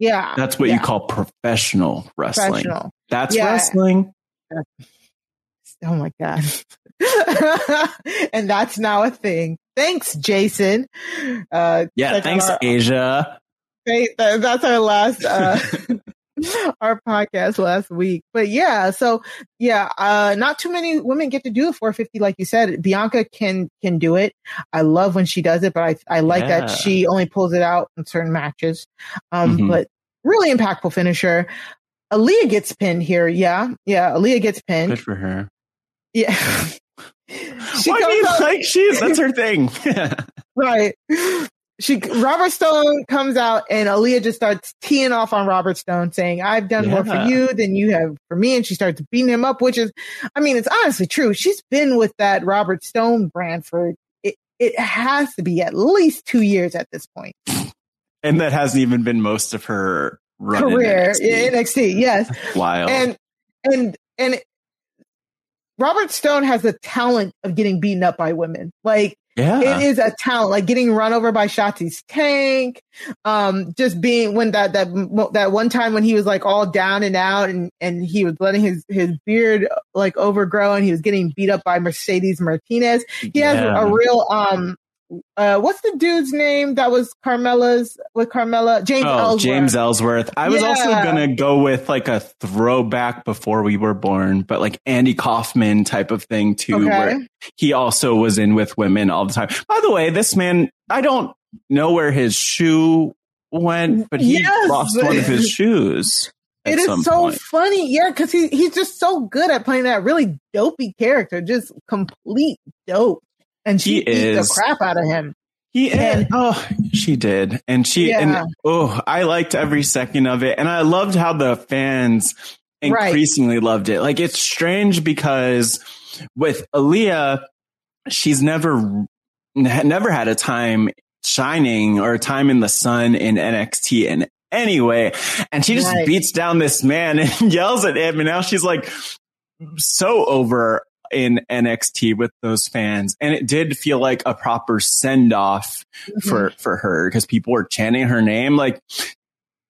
Yeah, That's what yeah. you call professional wrestling. Professional. That's Yeah. wrestling. Oh my God. <laughs> and that's now a thing. Thanks, Jason. Uh, Yeah. Thanks, our- Asia. That's our last, uh, <laughs> our podcast last week. But yeah, so yeah, uh, not too many women get to do a 450, like you said. Bianca can, can do it. I love when she does it, but I, I like Yeah. that she only pulls it out in certain matches. Um, Mhm. but really impactful finisher. Aaliyah gets pinned here. Yeah. Yeah. Aaliyah gets pinned. Good for her. Yeah. <laughs> she Well, I mean, out- like she's that's her thing. <laughs> right. She Robert Stone comes out and Aaliyah just starts teeing off on Robert Stone, saying, "I've done more for you than you have for me," and she starts beating him up. Which is, I mean, it's honestly true. She's been with that Robert Stone brand for it. It has to be at least two years at this point. and that hasn't even been most of her run in Career NXT. in NXT, yes. Wild. and and and Robert Stone has the talent of getting beaten up by women. Like yeah. it is a talent, like getting run over by Shotzi's tank. Um, just being when that that that one time when he was like all down and out, and and he was letting his his beard like overgrow, and he was getting beat up by Mercedes Martinez. He has Yeah. a real um. Uh, what's the dude's name that was Carmella's with Carmella? James Oh, Ellsworth. James Ellsworth. I was also gonna go with like a throwback before we were born, but like Andy Kaufman type of thing too, Okay. where he also was in with women all the time. By the way, this man, I don't know where his shoe went, but he Yes. lost one of his shoes. It is so point. funny, yeah, because he he's just so good at playing that really dopey character, just complete dope. And she He beat is. the crap out of him. He And- oh, she did, and she Yeah. and oh, I liked every second of it, and I loved how the fans Right. increasingly loved it. Like it's strange because with Aaliyah, she's never never had a time shining or a time in the sun in NXT in any way, and she just Right. beats down this man <laughs> and yells at him, and now she's like so over in NXT with those fans. And it did feel like a proper send off for, for her because people were chanting her name. Like,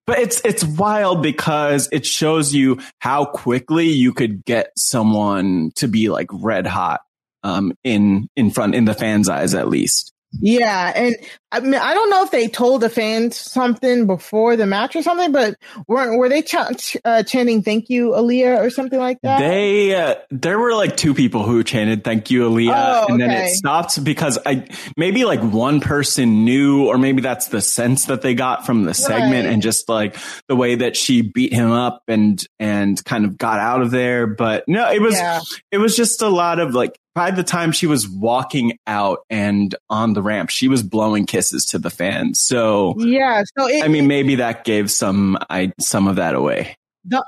but it's, it's wild because it shows you how quickly you could get someone to be like red hot, um, in, in front, in the fans' eyes at least. Yeah, and I mean, I don't know if they told the fans something before the match or something, but were were they ch- ch- uh, chanting "Thank you, Aaliyah" or something like that? They uh, there were like two people who chanted "Thank you, Aaliyah," Oh, and then it stopped because I maybe like one person knew, or maybe that's the sense that they got from the segment, Right. and just like the way that she beat him up and and kind of got out of there. But no, it was Yeah. it was just a lot of like. By the time she was walking out and on the ramp, she was blowing kisses to the fans. So yeah. So it, I mean, maybe that gave some I some of that away. the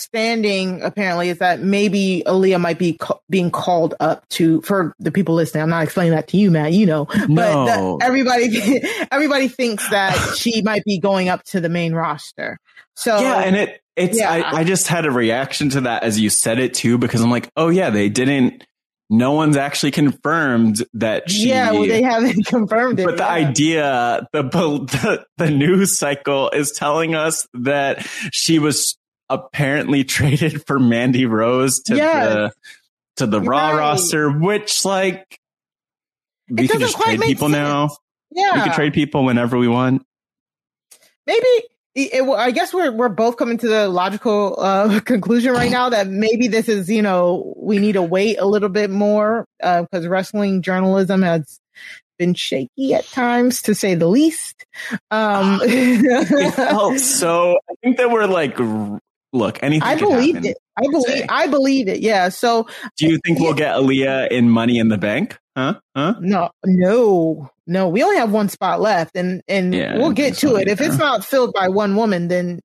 understanding apparently is that maybe Aaliyah might be ca- being called up to for the people listening. I'm not explaining that to you, Matt. You know, but No. the, everybody <laughs> everybody thinks that <sighs> she might be going up to the main roster. So yeah, and it it's yeah. I, I just had a reaction to that as you said it too because I'm like, oh yeah, they didn't. No one's actually confirmed that she. yeah, well, they haven't <laughs> confirmed it. but the yeah. idea, the, the the news cycle is telling us that she was apparently <laughs> traded for Mandy Rose to Yes. the to the Raw Right. roster, which like we can just trade people now. yeah, We can trade people whenever we want. maybe it, it- I guess we're we're both coming to the logical uh, <laughs> conclusion right now that maybe this is you know we need to wait a little bit more because wrestling journalism has been shaky at times to say the least. Um, It felt <laughs> so. I think that we're like, look, anything. I could believe happen. it. I believe. Say. I believe it. Yeah. So Do you think we'll get Aaliyah in Money in the Bank? Huh? Huh? no, no, no. We only have one spot left, and and Yeah, we'll get to it. If it's not filled by one woman, then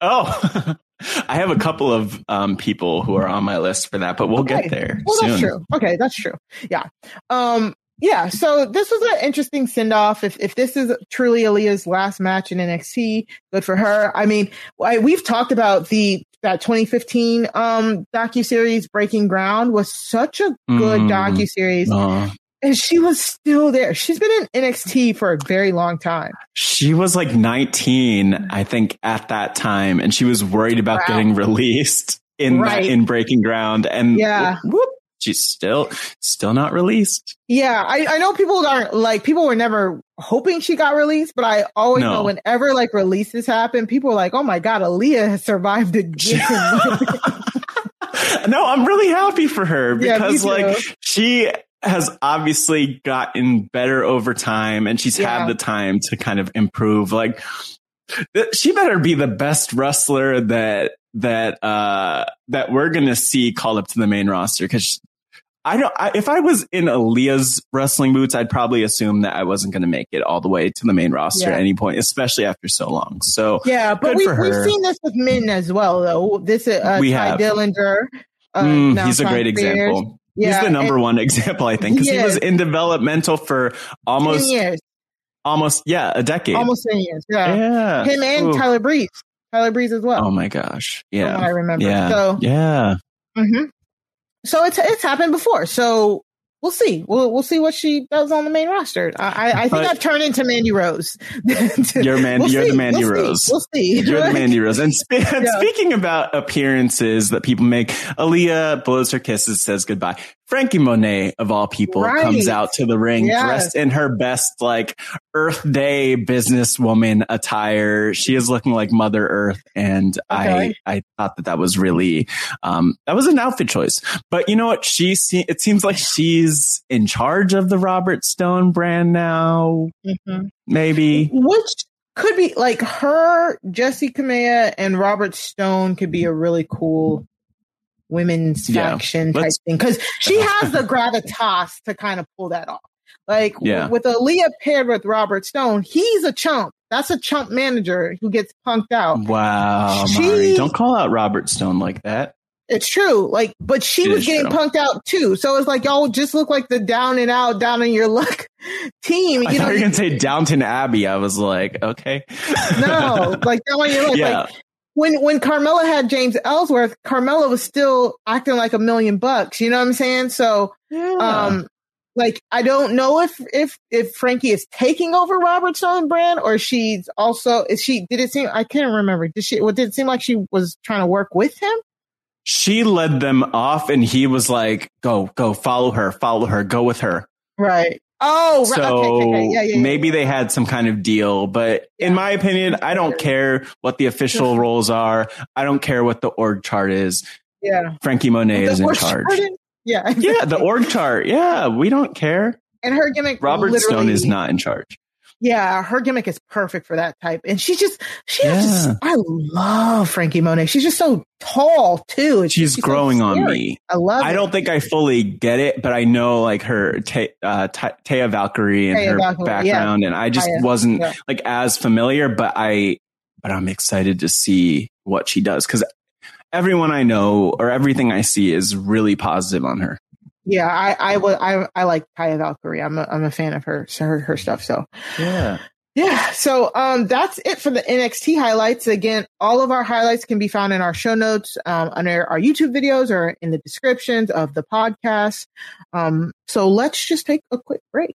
Oh, <laughs> I have a couple of um, people who are on my list for that, but we'll Okay. get there Well, soon. that's true. Okay, that's true. Yeah. Um, yeah. So this was an interesting send off. If if this is truly Aaliyah's last match in NXT, good for her. I mean, I, we've talked about the that 2015 um docu series Breaking Ground was such a good Mm. docu series, Uh, and she was still there. She's been in NXT for a very long time. she was like 19, I think, at that time, and she was worried about Wow. getting released in Right. that, in Breaking Ground, and Yeah. whoop, whoop, she's still still not released. Yeah, I, I know people aren't like people were never hoping she got released, but I always No. know whenever like releases happen, people are like, "Oh my god, Aaliyah has survived again." <laughs> no, I'm really happy for her because too. like she has obviously gotten better over time and she's Yeah. had the time to kind of improve. Like th- she better be the best wrestler that that uh that we're going to see called up to the main roster cuz I don't I, if I was in Aaliyah's wrestling boots, I'd probably assume that I wasn't going to make it all the way to the main roster Yeah. at any point, especially after so long. So yeah, but we, we've seen this with men as well, though. This is uh, We Tye have. Dillinger. Uh, Mm, he's a great Spears. example. Yeah, he's the number and one <laughs> example, I think, because He he, was in developmental for 10 almost, years, almost, yeah, a decade. almost ten years. Yeah, yeah. him and Ooh. Tyler Breeze. Tyler Breeze as well. Oh my gosh. Yeah, I remember. Yeah. So yeah. hmm So it's it's happened before. So we'll see. We'll we'll see what she does on the main roster. I I, I think I've turned into Mandy Rose. <laughs> You're Man- We'll you're the. Mandy We'll see. Rose. We'll see. You're the Mandy Rose. And, spe- <laughs> Yeah. speaking about appearances that people make, Aaliyah blows her kisses, says goodbye. Franky Monet, of all people, Right. comes out to the ring Yes. dressed in her best, like, Earth Day businesswoman attire. She is looking like Mother Earth. And Okay. I, I thought that that was really, um, that was an outfit choice. But you know what? She, se- it seems like she's in charge of the Robert Stone brand now. Mhm. Maybe. Which could be like her, Jessi Kamea, and Robert Stone could be a really cool women's Yeah. faction type Let's- thing because she <laughs> has the gravitas to kind of pull that off. Like w- Yeah. with Aaliyah paired with Robert Stone, he's a chump. That's a chump manager who gets punked out. Wow, She- Mari, don't call out Robert Stone like that. It's true. Like, but she It was getting true. punked out too. So it's like y'all just look like the down and out, down on your luck <laughs> team. You thought know, you were gonna say Downton Abbey. I was like, okay, no, <laughs> like down on your luck. yeah, Like when when Carmella had James Ellsworth, Carmella was still acting like a million bucks. You know what I'm saying? So, um, like I don't know if if if Franky is taking over Robert Stone brand or she's also is she did it seem I can't remember. Did she what did it seem like she was trying to work with him? She led them off, and he was like, "Go, go, follow her, follow her, go with her." Right. Oh, right. So okay, okay, okay. Yeah, yeah, yeah. maybe they had some kind of deal, but in my opinion, I don't care what the official roles are. I don't care what the org chart is. Yeah. Franky Monet is in charge. part is- Yeah. <laughs> Yeah, the org chart. Yeah, we don't care. And her gimmick. Robert Stone is not in charge. Yeah, her gimmick is perfect for that type. And she just, she Yeah. just, I love Franky Monet. She's just so tall too. It's- She's so growing on me. I love I it. don't think I fully get it, but I know like her uh, Ta- Taya Valkyrie and Taya her Valkyrie, background, and I just Taya, wasn't yeah. like as familiar. But I, but I'm excited to see what she does because everyone I know or everything I see is really positive on her. Yeah, I I was I I like Taya Valkyrie. I'm a I'm a fan of her her her stuff. So yeah. Yeah, so um, that's it for the NXT highlights. Again, all of our highlights can be found in our show notes um, under our YouTube videos or in the descriptions of the podcast. Um, so let's just take a quick break.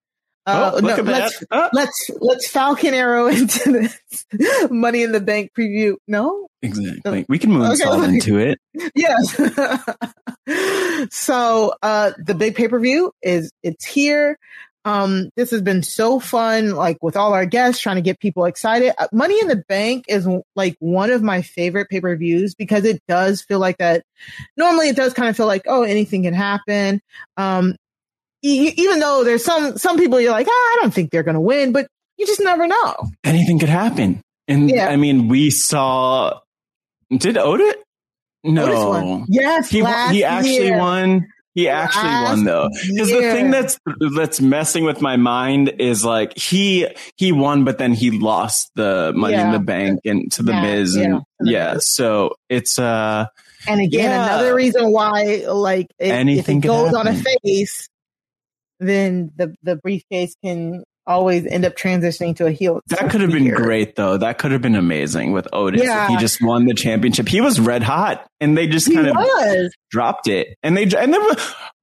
Uh, Oh, at let's. Ah. let's let's Falcon Arrow <laughs> into this Money in the Bank preview. No, Exactly. We can move Okay, <laughs> into it. yes. <laughs> so uh the big pay per view is it's here. Um, this has been so fun, like with all our guests, trying to get people excited. Uh, Money in the Bank is like one of my favorite pay per views because it does feel like that. Normally, it does kind of feel like, oh, anything can happen. Um, even though there's some some people you're like, ah, I don't think they're going to win, but you just never know. Anything could happen. And Yeah. I mean, we saw. Did Otis? No. Yes, he won- he actually year. won. He actually Last won though. Because the thing that's that's messing with my mind is like he he won, but then he lost the money in the bank and to the Yeah, Miz, and the yeah. So it's uh And again, Yeah. another reason why, like, if, if Anything it goes on a face, then the the briefcase can always end up transitioning to a heel. that could have been great though. That could have been amazing with Otis Yeah. he just won the championship. He was red hot, and they just He kind of was. dropped it. And they and they were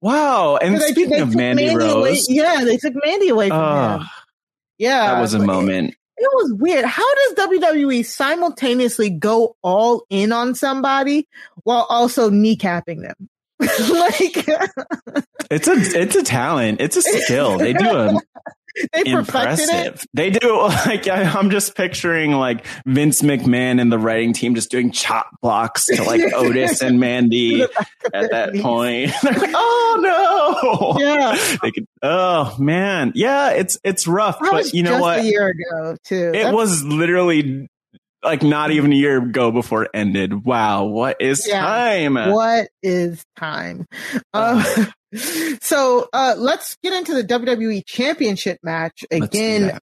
wow. And They- speaking they of took Mandy, away- Rose, yeah, they took Mandy away from oh, him. Yeah, that was a moment. It, it was weird. How does WWE simultaneously go all in on somebody while also kneecapping them? <laughs> like It's a it's a talent. It's a skill. They do a <laughs> they impressive. They do <laughs> like I, I'm just picturing like Vince McMahon and the writing team just doing chop blocks to like Otis and Mandy at that point. They're like, oh no, Yeah. They could. Oh man, yeah. It's it's rough, That but you know just what? A year ago, too. It That's- was literally like not even a year ago before it ended. Wow, what is Yeah. time? What is time? Uh, <laughs> so uh, let's get into the WWE Championship match again.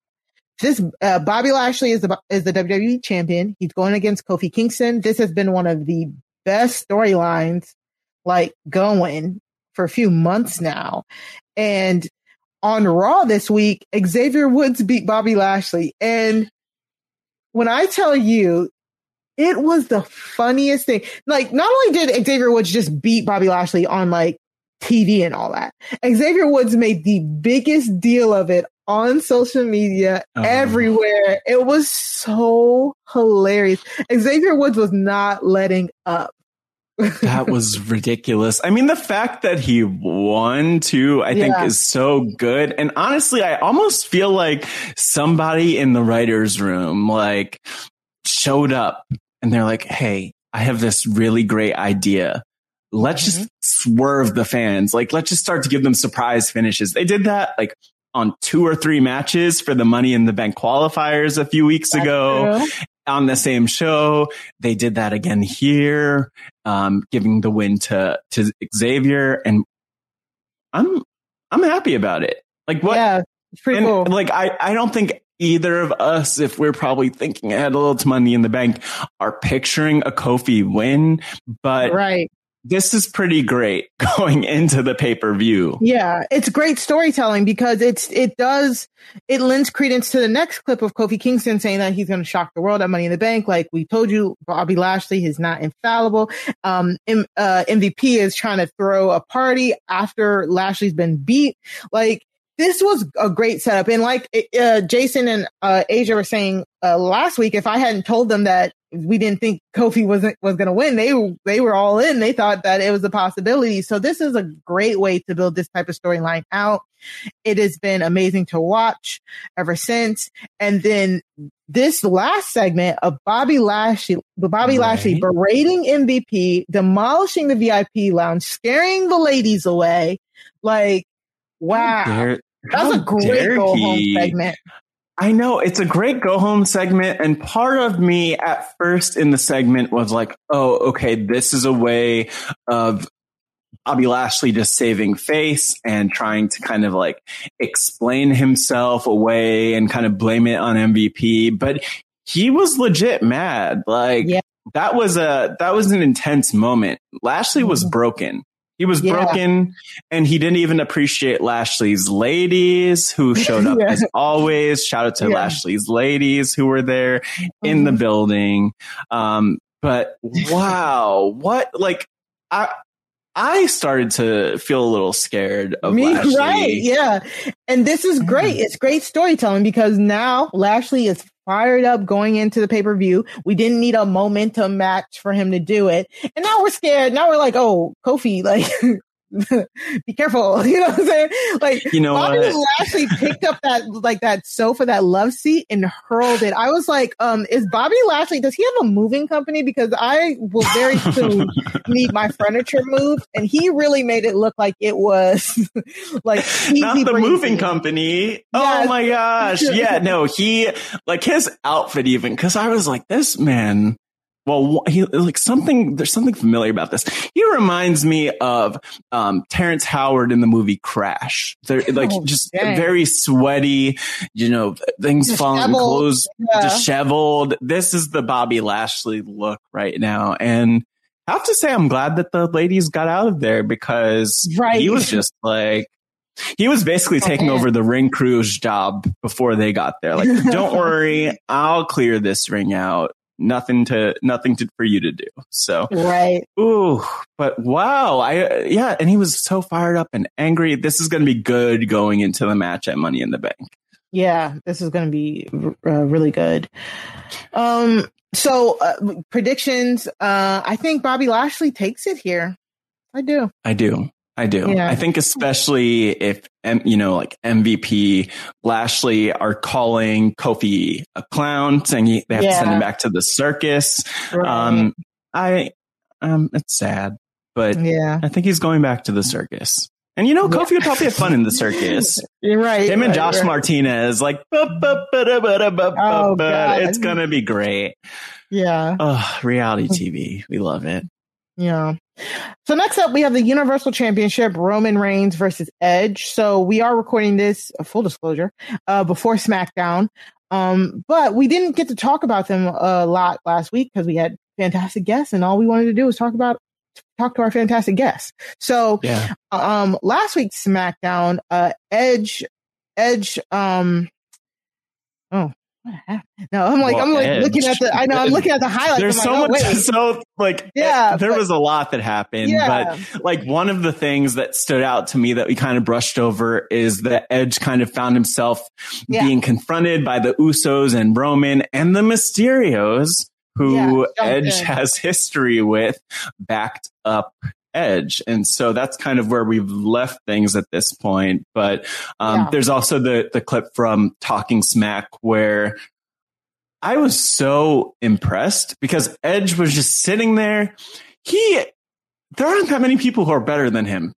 This uh, Bobby Lashley is the is the WWE champion. He's going against Kofi Kingston. This has been one of the best storylines like going for a few months now. And on Raw this week, Xavier Woods beat Bobby Lashley. And when I tell you, it was the funniest thing. Like, not only did Xavier Woods just beat Bobby Lashley on like TV and all that, Xavier Woods made the biggest deal of it on social media Oh. everywhere. It was so hilarious. Xavier Woods was not letting up. That was ridiculous. I mean, the fact that he won too, I think is so good. And honestly, I almost feel like somebody in the writer's room, like showed up and they're like, Hey, I have this really great idea. Let's just mm-hmm. swerve the fans. Like, let's just start to give them surprise finishes. They did that like on two or three matches for the money in the bank qualifiers a few weeks ago True. On the same show. They did that again here, um, giving the win to, to Xavier. And I'm, I'm happy about it. Like what? Yeah, it's pretty and, cool. Like I, I don't think either of us, if we're probably thinking ahead a little to money in the bank, are picturing a Kofi win, but right. This is pretty great <laughs> going into the pay per view. Yeah, it's great storytelling because it's it does it lends credence to the next clip of Kofi Kingston saying that he's going to shock the world at Money in the Bank. Like we told you, Bobby Lashley is not infallible. Um, M- uh, MVP is trying to throw a party after Lashley's been beat. Like this was a great setup. And like uh, Jason and uh, Asia were saying uh, last week, if I hadn't told them that we didn't think Kofi wasn't was going to win, they they were all in. They thought that it was a possibility. So this is a great way to build this type of storyline out. It has been amazing to watch ever since. And then this last segment of Bobby Lashley, Bobby right. Lashley berating MVP, demolishing the VIP lounge, scaring the ladies away. Like, wow. That was a great go home segment. I know it's a great go home segment. And part of me at first in the segment was like, oh, okay, this is a way of Bobby Lashley just saving face and trying to kind of like explain himself away and kind of blame it on MVP. But he was legit mad. Like yeah. that was a, that was an intense moment. Lashley was mm-hmm. broken. He was yeah. broken and he didn't even appreciate Lashley's ladies who <laughs> showed up yeah. as always. Shout out to yeah. Lashley's ladies who were there mm-hmm. in the building. Um, but wow, what like I I started to feel a little scared of Me, <laughs> Lashley. Right, yeah. And this is great. Mm. It's great storytelling because now Lashley is fired up going into the pay per view. We didn't need a momentum match for him to do it. And now we're scared. Now we're like, oh, Kofi, like, <laughs> <laughs> be careful. <laughs> You know what I'm saying? Like, you know, Bobby what? Lashley picked up that, like, that sofa, that love seat and hurled it. I was like, um, is Bobby Lashley, does he have a moving company? Because I will very soon <laughs> need my furniture moved. And he really made it look like it was like, not the moving company. Oh my gosh. Yeah. No, he, like, his outfit even, cause I was like, this man, well, he like something. There's something familiar about this. He reminds me of um, Terrence Howard in the movie Crash. They're like oh, just dang. very sweaty. You know, things falling, clothes yeah. disheveled. This is the Bobby Lashley look right now, and I have to say, I'm glad that the ladies got out of there because right. he was just like he was basically oh, taking over the ring crew's job before they got there. Like, <laughs> don't worry, I'll clear this ring out nothing to nothing to for you to do. So right. Ooh, but wow, I yeah, and he was so fired up and angry. This is going to be good going into the match at Money in the Bank. Yeah, this is going to be uh, really good. Um, so uh, predictions. Uh, I think Bobby Lashley takes it here. I do. I do. I do. Yeah. I think especially if you know, like MVP Lashley are calling Kofi a clown, saying he, they have yeah. to send him back to the circus. Right. Um, I, um, it's sad, but yeah, I think he's going back to the circus. And you know, Kofi yeah. would probably have fun in the circus. <laughs> You're right. Him and right, Josh right. Martinez, like, oh, it's gonna be great. Yeah. Oh, reality <laughs> TV. We love it. Yeah. So next up, we have the Universal Championship, Roman Reigns versus Edge. So we are recording this, full disclosure, uh, before SmackDown. Um, but we didn't get to talk about them a lot last week because we had fantastic guests and all we wanted to do was talk about talk to our fantastic guests. So, yeah. um, last week's SmackDown, uh, Edge, Edge, um, oh, no, I'm like, well, I'm like looking at the, I know I'm <laughs> looking at the highlights. There's I'm so oh, like, much, oh, so like, yeah, there but, was a lot that happened, yeah. but like one of the things that stood out to me that we kind of brushed over is that Edge kind of found himself yeah. being confronted by the Usos and Roman and the Mysterios, who yeah, Edge has history with, backed up edge. And so that's kind of where we've left things at this point. But um, yeah. there's also the the clip from Talking Smack where I was so impressed because Edge was just sitting there. He there aren't that many people who are better than him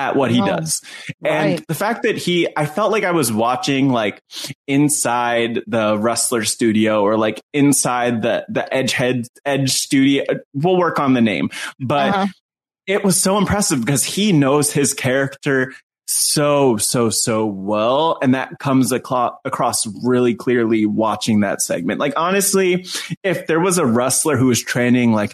at what he does. Right. And the fact that he, I felt like I was watching like inside the wrestler studio or like inside the, the edge head, edge studio. We'll work on the name, but uh-huh it was so impressive because he knows his character so, so, so well. And that comes across really clearly watching that segment. Like, honestly, if there was a wrestler who was training like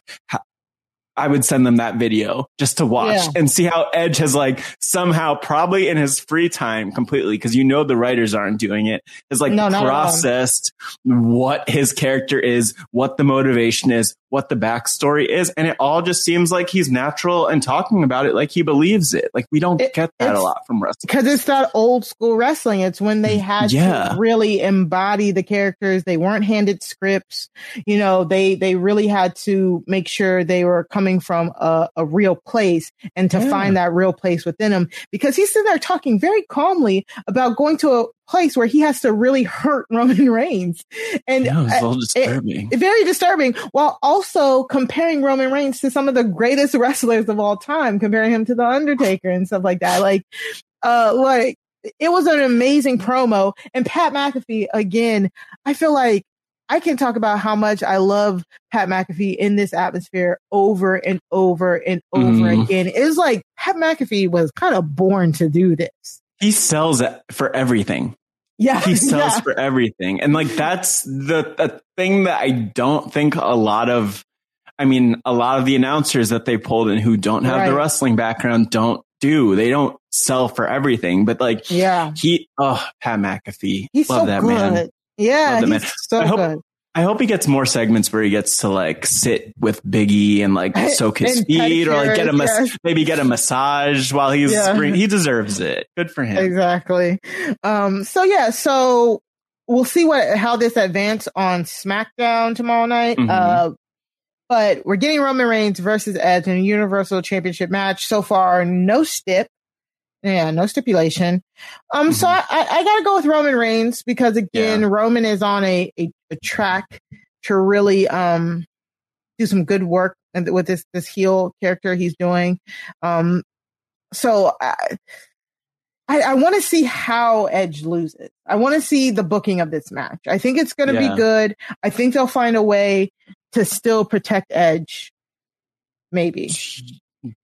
I would send them that video just to watch Yeah. and see how Edge has like somehow probably in his free time completely because you know the writers aren't doing it has like No, not at all. processed what his character is, what the motivation is, what the backstory is, and it all just seems like he's natural and talking about it like he believes it. Like we don't get that a lot from wrestling. because it's that old school wrestling. It's when they had Yeah. to really embody the characters. They weren't handed scripts. You know, they they really had to make sure they were coming from a, a real place and to Yeah. find that real place within him. Because he's sitting there talking very calmly about going to a place where he has to really hurt <laughs> Roman Reigns, and Yeah, it's all disturbing. it- very disturbing. While also comparing Roman Reigns to some of the greatest <laughs> wrestlers of all time, comparing him to the Undertaker and stuff like that. Like, uh, like it was an amazing promo. And Pat McAfee again, I feel like I can talk about how much I love Pat McAfee in this atmosphere over and over and over Mhm. again. It was like Pat McAfee was kind of born to do this. He sells it for everything. Yeah, he <laughs> sells yeah. for everything and like that's the, the thing that i don't think a lot of i mean a lot of the announcers that they pulled in who don't have the wrestling background don't do they don't sell for everything but like Yeah. he oh pat mcafee He's love so that good. man Yeah, that he's man. so I hope, good. I hope he gets more segments where he gets to like sit with Biggie and like soak his And feet or like get a mas- yes. maybe get a massage while he's Yeah. screen- he deserves it. Good for him. Exactly. Um, so yeah, so we'll see what how this advance on SmackDown tomorrow night. Mhm. Uh, but we're getting Roman Reigns versus Edge in a Universal Championship match. So far, no stip. Yeah, no stipulation. Um, so I, I, gotta go with Roman Reigns because again, Roman is on a, a, a track to really um do some good work and with this this heel character he's doing. Um, so I I, I want to see how Edge loses. I want to see the booking of this match. I think it's going to Yeah. be good. I think they'll find a way to still protect Edge. Maybe.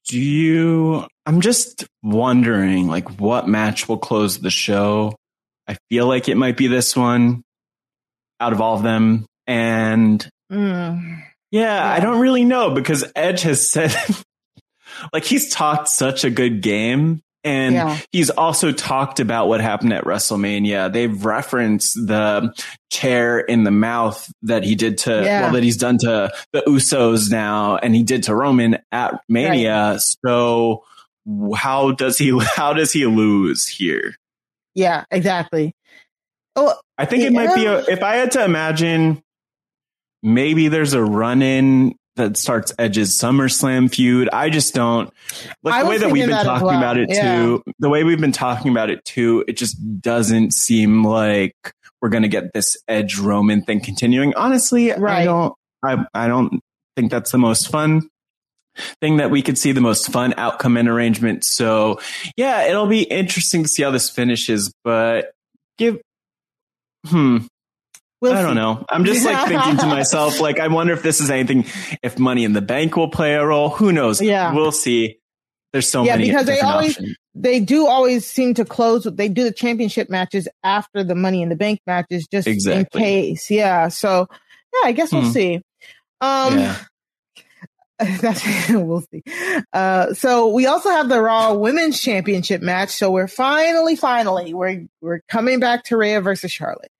Do you? I'm just wondering, like, what match will close the show? I feel like it might be this one out of all of them. And Mm. yeah, I don't really know because Edge has said, <laughs> like, he's talked such a good game. And Yeah. he's also talked about what happened at WrestleMania. They've referenced the chair in the mouth that he did to, Yeah. well, that he's done to the Usos now, and he did to Roman at Mania. So how does he, <laughs> how does he lose here? Yeah, exactly. Oh, I think it might be a, if I had to imagine, maybe there's a run in that starts Edge's SummerSlam feud. I just don't like the way that we've been talking well. about it Yeah. too. The way we've been talking about it too, it just doesn't seem like we're going to get this Edge Roman thing continuing. Honestly, I don't, I, I don't think that's the most fun thing that we could see the most fun outcome and arrangement. So yeah, it'll be interesting to see how this finishes, but give, hmm. We'll I don't see. know. I'm just like thinking to <laughs> myself, like, I wonder if this is anything, if money in the bank will play a role. Who knows? Yeah. We'll see. There's so yeah, many because they always options. they do always seem to close. They do the championship matches after the Money in the Bank matches, just Exactly. in case. Yeah. So yeah, I guess we'll Hmm. see. Um, Yeah. <laughs> that's <laughs> we'll see. Uh, so we also have the Raw Women's Championship match. So we're finally, finally, we're we're coming back to Rhea versus Charlotte.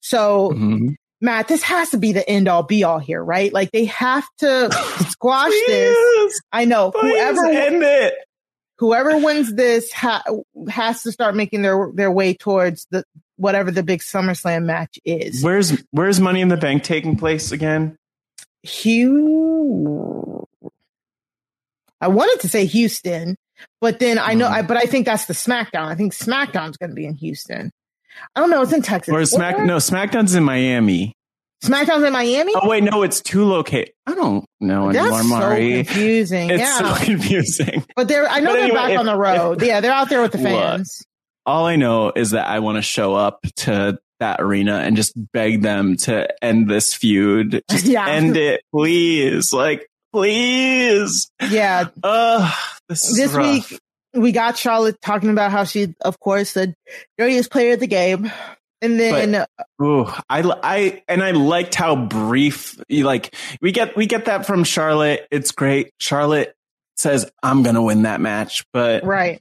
So Mhm. Matt, this has to be the end all be all here, right? Like they have to <laughs> squash this. I know whoever end it. whoever wins this ha- has to start making their their way towards the whatever the big SummerSlam match is. Where's Where's Money in the Bank taking place again? Hugh. I wanted to say Houston, but then I know, Mm. I, but I think that's the SmackDown. I think SmackDown's going to be in Houston. I don't know. It's in Texas. Or Smack? No, SmackDown's in Miami. SmackDown's in Miami. Oh wait, no, it's two locate. I don't know that's anymore, so confusing. It's yeah, so confusing. but they're. I know But they're anyway, back if- on the road. yeah, they're out there with the Look, fans. all I know is that I want to show up to that arena and just beg them to end this feud. <laughs> Just Yeah. end it, please. Like, please. Yeah, Uh, this is this week we got Charlotte talking about how she, of course, the dirtiest player of the game. And then, But, ooh, I, I, and I liked how brief, you like, we get, we get that from Charlotte. It's great. Charlotte says, I'm going to win that match, but right.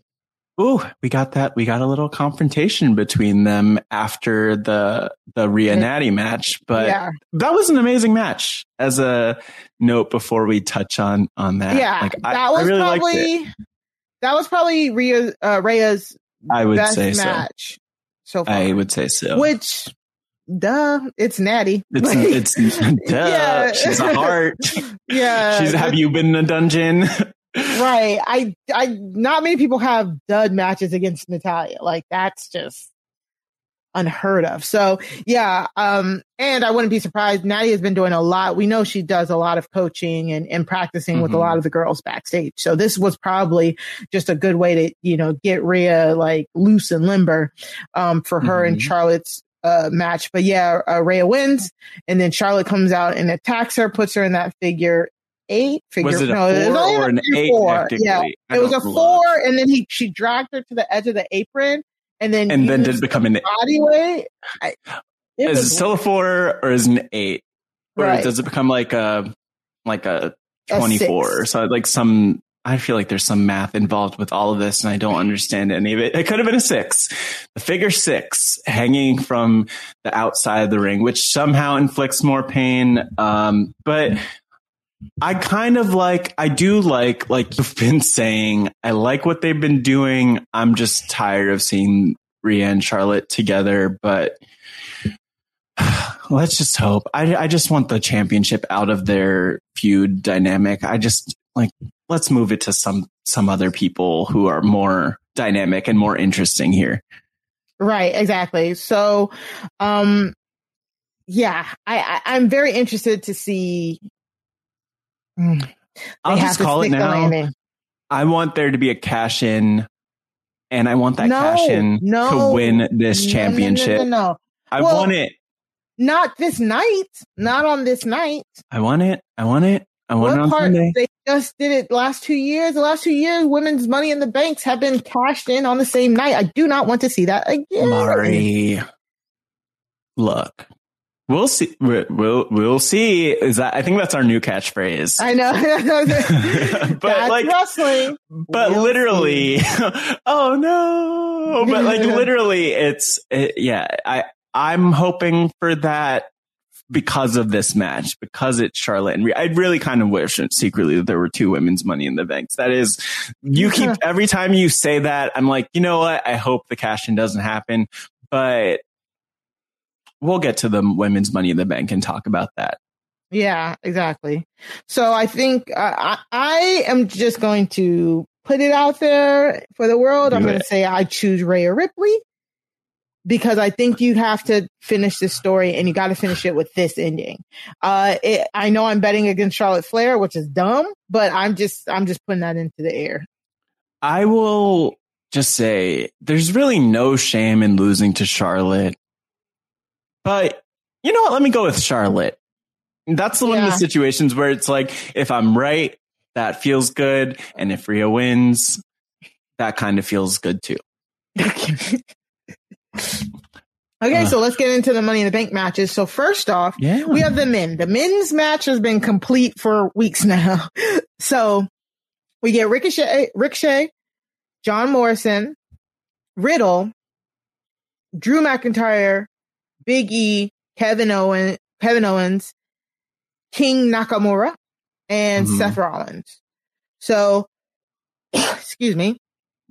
Ooh, we got that. We got a little confrontation between them after the the Rhea Natty match, but Yeah. that was an amazing match. As a note before we touch on on that, yeah, like, I, that was I really liked it. That was probably Rhea, uh, Rhea's I would best say so. match so far. I would say so. Which, duh, it's Natty. it's Like, it's duh. <laughs> Yeah. She's a heart. <laughs> yeah, She's have you been in a dungeon? <laughs> right. I, I, not many people have dud matches against Natalya. Like that's just unheard of. So yeah, um, and I wouldn't be surprised. Natty has been doing a lot. We know she does a lot of coaching and, and practicing with a Mhm. lot of the girls backstage. So this was probably just a good way to, you know, get Rhea like loose and limber, um, for her and Mhm. Charlotte's, uh, match. But yeah, uh, Rhea wins and then Charlotte comes out and attacks her, puts her in that figure eight figure. Was it a no, was four only or an eight, four. Yeah, I it was a four, and then he she dragged her to the edge of the apron, and then and then did it become an body weight. I, it is it still a four or is it an eight? Or Right. does it become like a like a twenty four so like some I feel like there's some math involved with all of this and I don't understand any of it. It could have been a six. The figure six hanging from the outside of the ring, which somehow inflicts more pain. Um, but I kind of like, I do like, like you've been saying, I like what they've been doing. I'm just tired of seeing Rhea and Charlotte together, but <sighs> let's just hope. I, I just want the championship out of their feud dynamic. I just like, let's move it to some, some other people who are more dynamic and more interesting here. Right, exactly. So, um, yeah, I, I I'm very interested to see. Mm, I'll just call it now. I want there to be a cash in and I want that No, cash in no, to win this championship. No, no. I Well, want it. Not this night. Not on this night. I want it. I want it. I want it on part? Sunday. They just did it last two years. The last two years, women's money in the banks have been cashed in on the same night. I do not want to see that again. Mari, look, we'll see. We'll we'll, see. Is that? I think that's our new catchphrase. I know. <laughs> <laughs> but That's like, wrestling. but We'll literally, <laughs> oh no! But like, literally, it's it, yeah. I I'm hoping for that because of this match, because it's Charlotte and Rhea. I really kind of wish secretly that there were two women's Money in the Banks. That is, you keep every time you say that, I'm like, you know what? I hope the cash in doesn't happen, but we'll get to the women's Money in the Bank and talk about that. Yeah, exactly. So I think uh, I, I am just going to put it out there for the world. I'm going to say I choose Rhea Ripley because I think you have to finish this story and you got to finish it with this ending. Uh, it, I know I'm betting against Charlotte Flair, which is dumb, but I'm just I'm just putting that into the air. I will just say there's really no shame in losing to Charlotte. But you know what? Let me go with Charlotte. That's the one of the situations where it's like, if I'm right, that feels good. And if Rhea wins, that kind of feels good too. <laughs> Okay, Uh. so let's get into the Money in the Bank matches. So first off, Yeah. we have the men. The men's match has been complete for weeks <laughs> now. So we get Ricochet, Ricochet, John Morrison, Riddle, Drew McIntyre, Big E, Kevin Owen, Kevin Owens, King Nakamura, and Mhm. Seth Rollins. So, <coughs> excuse me.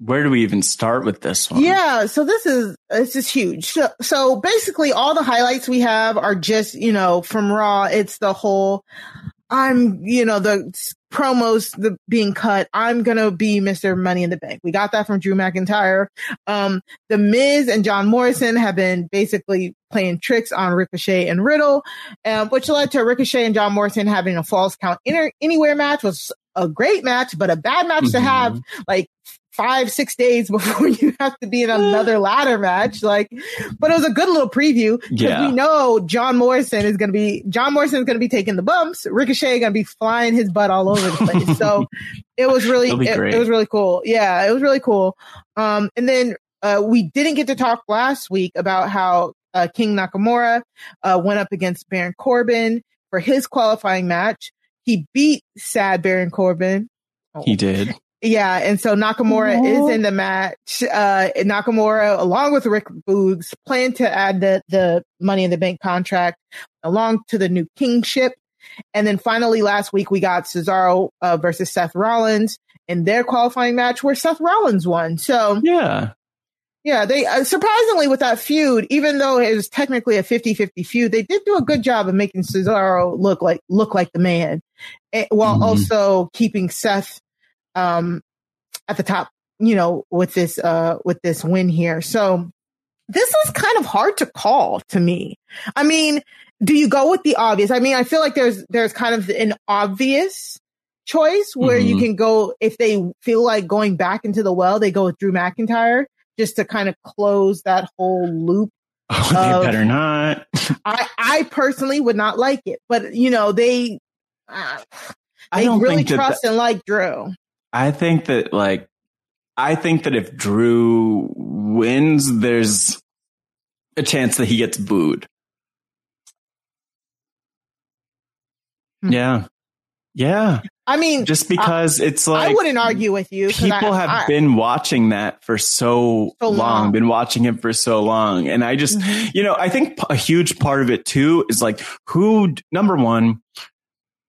Where do we even start with this one? Yeah, so this is this is huge. So, so basically, all the highlights we have are just you know from Raw. It's the whole I'm you know the promos the being cut. I'm gonna be Mr. Money in the Bank. We got that from Drew McIntyre. Um, the Miz and John Morrison have been basically playing tricks on Ricochet and Riddle, um, which led to Ricochet and John Morrison having a falls count inter- anywhere match. Was a great match, but a bad match to Mhm. have like five, six days <laughs> before you have to be in another <sighs> ladder match. Like, but it was a good little preview because Yeah. we know John Morrison is going to be, John Morrison is going to be taking the bumps. Ricochet going to be flying his butt all over the place. so <laughs> it was really, it, it was really cool. Yeah, it was really cool. Um, and then, uh, we didn't get to talk last week about how uh, King Nakamura uh, went up against Baron Corbin for his qualifying match. He beat sad Baron Corbin. He did. Yeah, and so Nakamura is in the match. Uh, Nakamura, along with Rick Boogs, plan to add the the Money in the Bank contract along to the new kingship. And then finally, last week we got Cesaro uh, versus Seth Rollins in their qualifying match, where Seth Rollins won. So yeah, yeah, they uh, surprisingly with that feud, even though it was technically a 50-50 feud, they did do a good job of making Cesaro look like look like the man, eh, while Mhm. also keeping Seth um at the top, you know, with this uh with this win here. So this is kind of hard to call to me. I mean, do you go with the obvious? I mean, I feel like there's there's kind of an obvious choice where you Mhm. can go if they feel like going back into the well, they go with Drew McIntyre just to kind of close that whole loop. <laughs> Oh, they of- better not. <laughs> I I personally would not like it, but you know they uh, I don't really trust that- and like Drew. I think that like I think that if Drew wins, there's a chance that he gets booed. Hmm. Yeah. Yeah. I mean, Just because it's like I wouldn't argue with you. people I- have I- been watching that for so, So long, long. Mm-hmm. been watching him for so long. And I just, you know, I think a huge part of it too is like who, number one,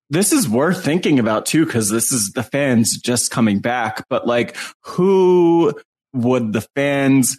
this is worth thinking about too, because this is the fans just coming back, but like who would the fans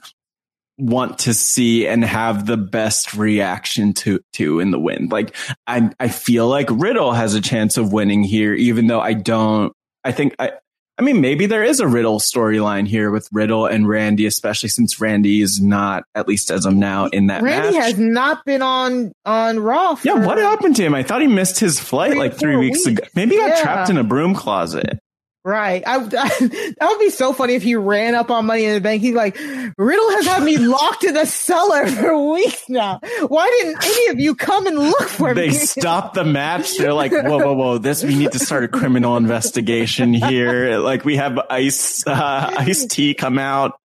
want to see and have the best reaction to to in the wind. Like I I feel like Riddle has a chance of winning here, even though I don't I think I I mean maybe there is a Riddle storyline here with Riddle and Randy, especially since Randy is not, at least as of now, in that Randy match. has not been on on Raw. yeah, what happened to him? I thought he missed his flight Three like three four weeks ago. Maybe he got Yeah. trapped in a broom closet. Right. I, <laughs> that would be so funny if he ran up on Money in the Bank. He's like, Riddle has had me <laughs> locked in the cellar for weeks now. Why didn't any of you come and look for me? they me? stop the match. They're like, <laughs> whoa, whoa, whoa! This we need to start a criminal investigation here. Like we have Ice uh, Ice T come out,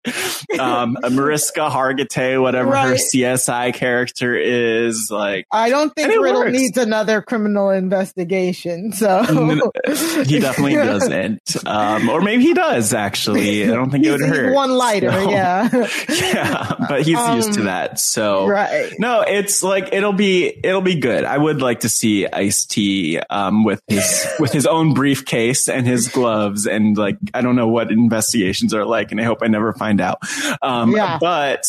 um, Mariska Hargitay, whatever her CSI character is. Like I don't think Riddle works. needs another criminal investigation. So he definitely doesn't, um, or maybe he does. Actually, I don't think it would hurt. One lighter, So- yeah. <laughs> yeah, but he's used to Um, that. So right. no, it's like it'll be it'll be good. I would like to see Ice T um, with his with his own briefcase and his gloves, and like I don't know what investigations are like, and I hope I never find out. Um, Yeah. But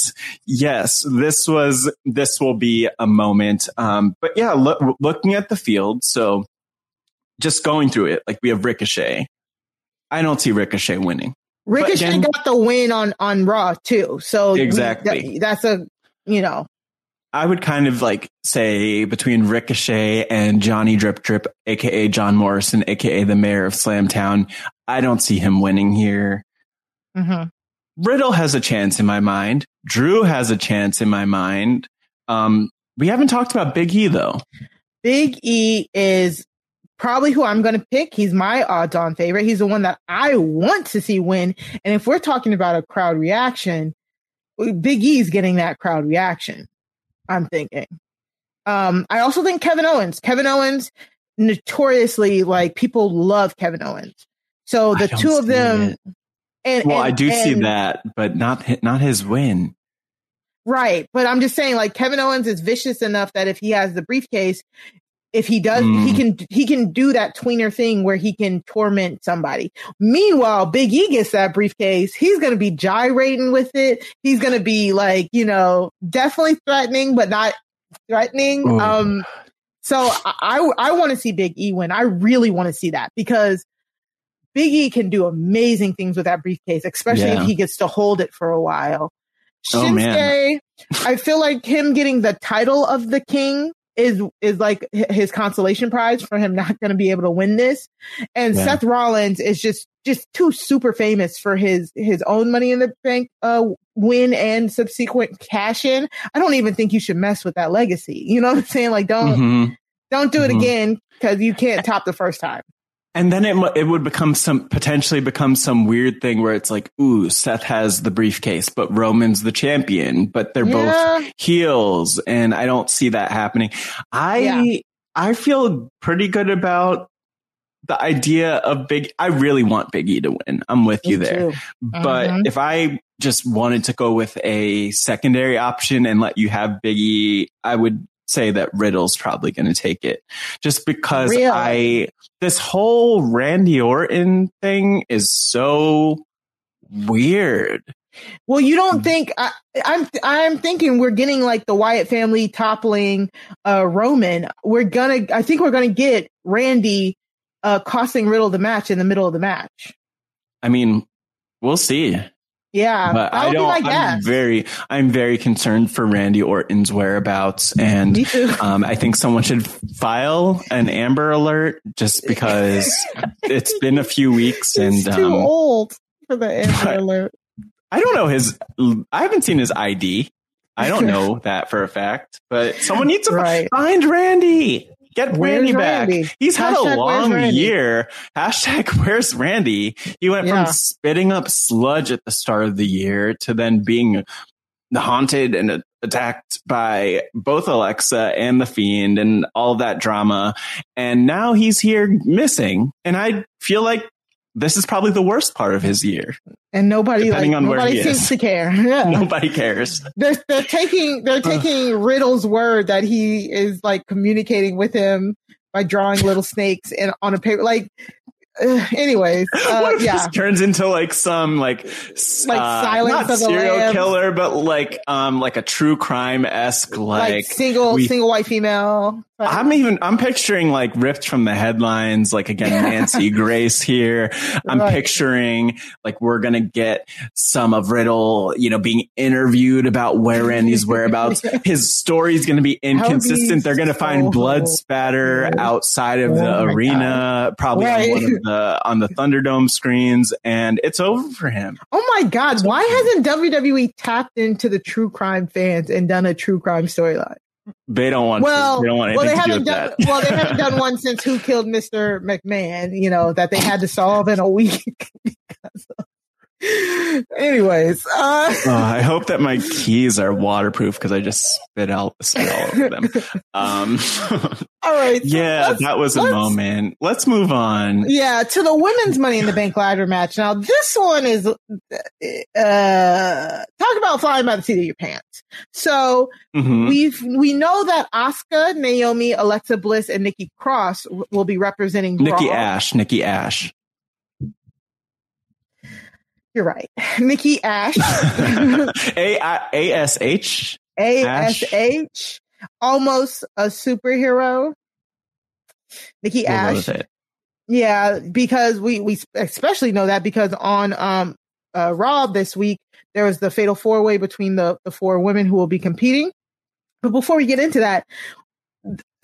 yes, this was this will be a moment. Um, but yeah, look, looking at the field, so just going through it, like we have Ricochet. I don't see Ricochet winning. Ricochet again- got the win on on Raw too. So Exactly. that- that's a you know I would kind of like say between Ricochet and Johnny Drip Drip, aka John Morrison, aka the mayor of Slamtown. I don't see him winning here. mhm. Riddle has a chance in my mind. Drew has a chance in my mind. Um, we haven't talked about Big E though. Big E is probably who I'm going to pick. He's my odds on favorite. He's the one that I want to see win. And if we're talking about a crowd reaction, Big E's getting that crowd reaction. I'm thinking. Um, I also think Kevin Owens. Kevin Owens, notoriously, like people love Kevin Owens. So the two of them. And, Well, and- I do see that, but not not his win. Right. But I'm just saying, like, Kevin Owens is vicious enough that if he has the briefcase, if he does, he Mm. can, he can do that tweener thing where he can torment somebody. Meanwhile, Big E gets that briefcase. He's going to be gyrating with it. He's going to be like, you know, definitely threatening, but not threatening. Ooh. Um, so I, I, I want to see Big E win. I really want to see that because Big E can do amazing things with that briefcase, especially Yeah. if he gets to hold it for a while. Oh, man. I feel like him getting the title of the king is is like his consolation prize for him not going to be able to win this. And Yeah. Seth Rollins is just just too super famous for his his own Money in the Bank uh, win and subsequent cash in. I don't even think you should mess with that legacy. You know what I'm saying? Like don't Mhm. don't do it Mhm. again because you can't top the first time. And then it it would become some potentially become some weird thing where it's like, ooh, Seth has the briefcase, but Roman's the champion, but they're Yeah. both heels, and I don't see that happening. I Yeah. I feel pretty good about the idea of Big. I really want Big E to win. I'm with you there, too. but Mhm. if I just wanted to go with a secondary option and let you have Big E, I would say that Riddle's probably going to take it just because Really? I, this whole Randy Orton thing is so weird. Well, you Mm. don't think I, I'm? I'm thinking we're getting like the Wyatt family toppling uh, Roman. We're gonna. I think we're gonna get Randy uh, costing Riddle the match in the middle of the match. I mean, we'll see. Yeah, But I don't. I'm guess. very, I'm very concerned for Randy Orton's whereabouts, and <laughs> um, I think someone should file an Amber Alert just because <laughs> it's been a few weeks, and too um, old for the Amber Alert. I don't know his. I haven't seen his ID. I don't <laughs> know that for a fact, but someone needs to Right. find Randy. Get Where's Randy back. Randy? He's had Hashtag, a long year. Hashtag <laughs> where's Randy? He went Yeah. from spitting up sludge at the start of the year to then being haunted and attacked by both Alexa and the Fiend and all that drama. And now he's here missing. And I feel like this is probably the worst part of his year. And nobody like Depending on where nobody he seems is. to care. <laughs> Yeah. Nobody cares. They're they're taking they're taking Riddle's word that he is like communicating with him by drawing little snakes and on a paper. Like, <sighs> <laughs> uh, anyways, uh, what if yeah. this turns into like some like Like uh, Silence not of the serial Lambs. killer, but like um like a true crime esque like, like, single we- single white female. I'm even I'm picturing like ripped from the headlines, like again <laughs> Nancy Grace here. I'm Right. picturing like we're gonna get some of Riddle, you know, being interviewed about where Randy's whereabouts. <laughs> His story's gonna be inconsistent. They're gonna find blood spatter outside of the Oh my arena, probably Right. On the on the Thunderdome screens, and it's over for him. Oh my God! Why hasn't WWE tapped into the true crime fans and done a true crime storyline? They don't want. Well, to. they don't want well, they haven't done. that. Well, they haven't done <laughs> one since Who Killed Mr. McMahon. You know that they had to solve in a week. <laughs> of- Anyways, uh, Oh, I hope that my keys are waterproof because I just spit out spit all over them. <laughs> Um, all right. so yeah, that was a let's- moment. Let's move on. Yeah, to the women's Money in the Bank ladder match. Now, this one is, uh, talk about flying by the seat of your pants. So Mhm. we've, we know that Asuka, Naomi, Alexa Bliss, and Nikki Cross will be representing Nikki Raw. Ash, Nikki Ash. You're right. <laughs> Mickey Ash. <laughs> A A S H. A S H. Almost a superhero. Mickey We'll Ash. Yeah, because we we especially know that because on um uh Raw this week there was the fatal four way between the the four women who will be competing. But before we get into that,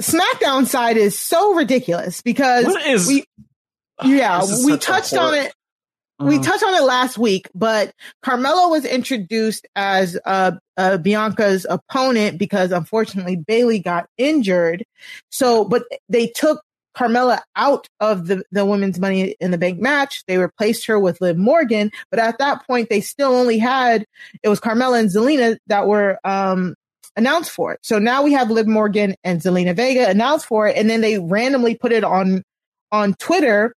SmackDown side is so ridiculous because What is- we <sighs> yeah we touched on it we Uh-huh. touched on it last week, but Carmella was introduced as uh, uh, Bianca's opponent because unfortunately Bayley got injured. So, but they took Carmella out of the, the women's money in the bank match. They replaced her with Liv Morgan, but at that point they still only had, it was Carmella and Zelina that were, um, announced for it. So now we have Liv Morgan and Zelina Vega announced for it. And then they randomly put it on, on Twitter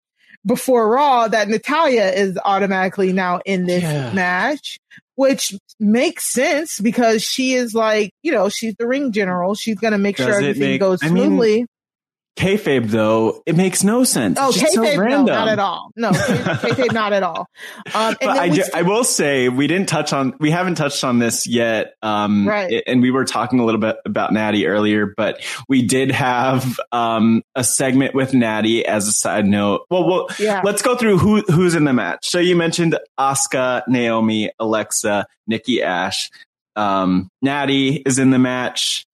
before Raw that Natalya is automatically now in this Yeah. match, which makes sense because she is like, you know, she's the ring general. She's going to make Does sure everything make- goes I mean, smoothly. Kayfabe though, it makes no sense. Oh, just so kayfabe, no, not at all. No, <laughs> kayfabe, not at all. Um, But I, st- I will say we didn't touch on we haven't touched on this yet um Right. and we were talking a little bit about Natty earlier but we did have um a segment with Natty as a side note well, well Yeah. let's go through who who's in the match so you mentioned Asuka Naomi Alexa Nikki Ash um Natty is in the match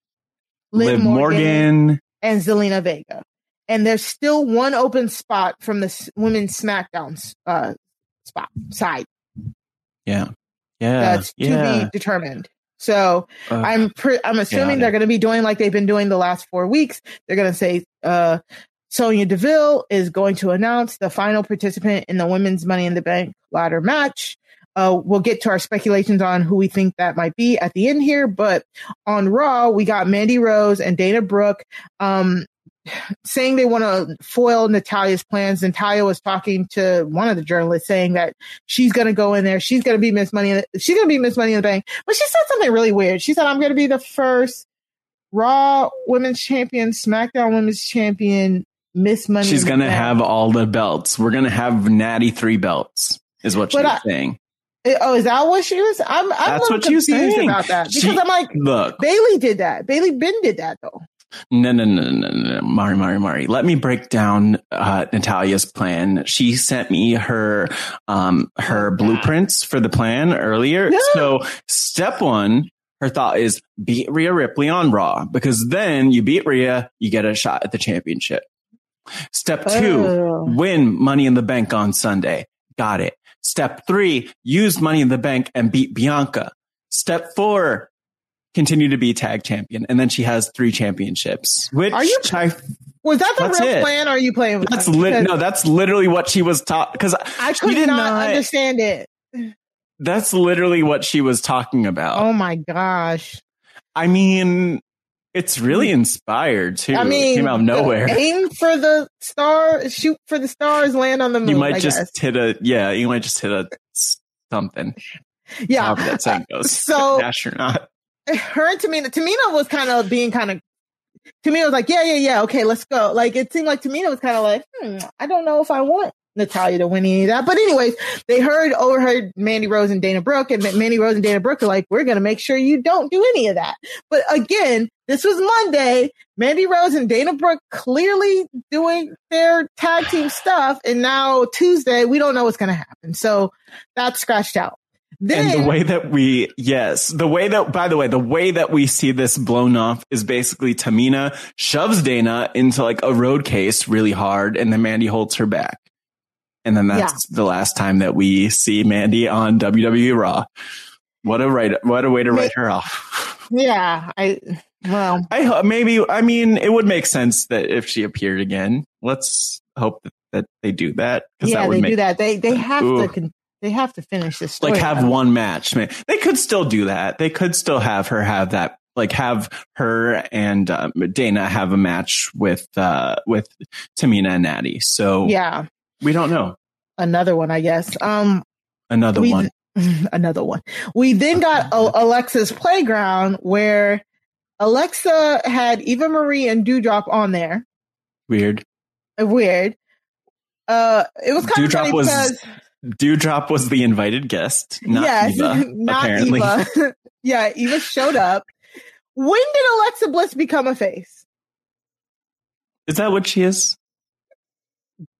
Liv Liv Morgan. Morgan and Zelina Vega. And there's still one open spot from the women's SmackDown uh, spot side yeah yeah that's yeah to be determined. So Ugh. I'm pre- I'm assuming they're going to be doing like they've been doing the last four weeks. They're going to say uh, Sonya Deville is going to announce the final participant in the women's Money in the Bank ladder match. Uh, we'll get to our speculations on who we think that might be at the end here, but on Raw, we got Mandy Rose and Dana Brooke, um, saying they want to foil Natalya's plans. Natalya was talking to one of the journalists saying that she's going to go in there. She's going to be Miss Money. The, she's going to be Miss Money in the Bank. But she said something really weird. She said, I'm going to be the first Raw Women's Champion, SmackDown Women's Champion, Miss Money. She's going to have all the belts. We're going to have Natty three belts, is what she's saying. Oh, is that what she was? I'm, I'm That's what confused saying. about that because she, I'm like, look, Bayley did that. Bayley Ben did that though. No, no, no, no, no, Mari, Mari, Mari. Let me break down uh, Natalya's plan. She sent me her um her blueprints for the plan earlier. Yeah. So step one, her thought is beat Rhea Ripley on Raw because then you beat Rhea, you get a shot at the championship. Step two, oh. win Money in the Bank on Sunday. Got it. Step three, use Money in the Bank and beat Bianca. Step four, continue to be tag champion. And then she has three championships, which are you, I, was that the real it. plan? Or are you playing? That's li- no, that's literally what she was taught. Cause I could not, not understand it. That's literally what she was talking about. Oh my gosh. I mean, it's really inspired too. I mean, it came out of nowhere. <laughs> Aim for the star, shoot for the stars, land on the moon. You might I just guess. hit a, yeah, you might just hit a something. Yeah. That saying <laughs> goes. So, <laughs> astronaut her and Tamina, Tamina was kind of being kind of, Tamina was like, yeah, yeah, yeah, okay, let's go. Like, it seemed like Tamina was kind of like, hmm, I don't know if I want Natalya to win any of that. But anyways, they heard, overheard Mandy Rose and Dana Brooke, and Mandy Rose and Dana Brooke are like, we're going to make sure you don't do any of that. But again, this was Monday. Mandy Rose and Dana Brooke clearly doing their tag team stuff. And now Tuesday, we don't know what's going to happen. So that's scratched out. Then, and the way that we, yes, the way that, by the way, the way that we see this blown off is basically Tamina shoves Dana into like a road case really hard and then Mandy holds her back. And then that's yeah. the last time that we see Mandy on WWE Raw. What a right, what a way to write her off. Yeah. I, well, I maybe, I mean, it would make sense that if she appeared again, let's hope that, that they do that. Yeah, that they make, do that. They, they have ooh. to, they have to finish this story. Like have one match. Man, they could still do that. They could still have her have that. Like have her and um, Dana have a match with uh with Tamina and Natty. So yeah, we don't know. Another one, I guess. Um, another we, one. <laughs> Another one. We then got <laughs> Alexa's playground where Alexa had Eva Marie and Doudrop on there. Weird. Weird. Uh, it was kind Doudrop of funny was because Doudrop was the invited guest, not yes, Eva. <laughs> Not apparently. Eva. yeah, Eva showed up. When did Alexa Bliss become a face? Is that what she is?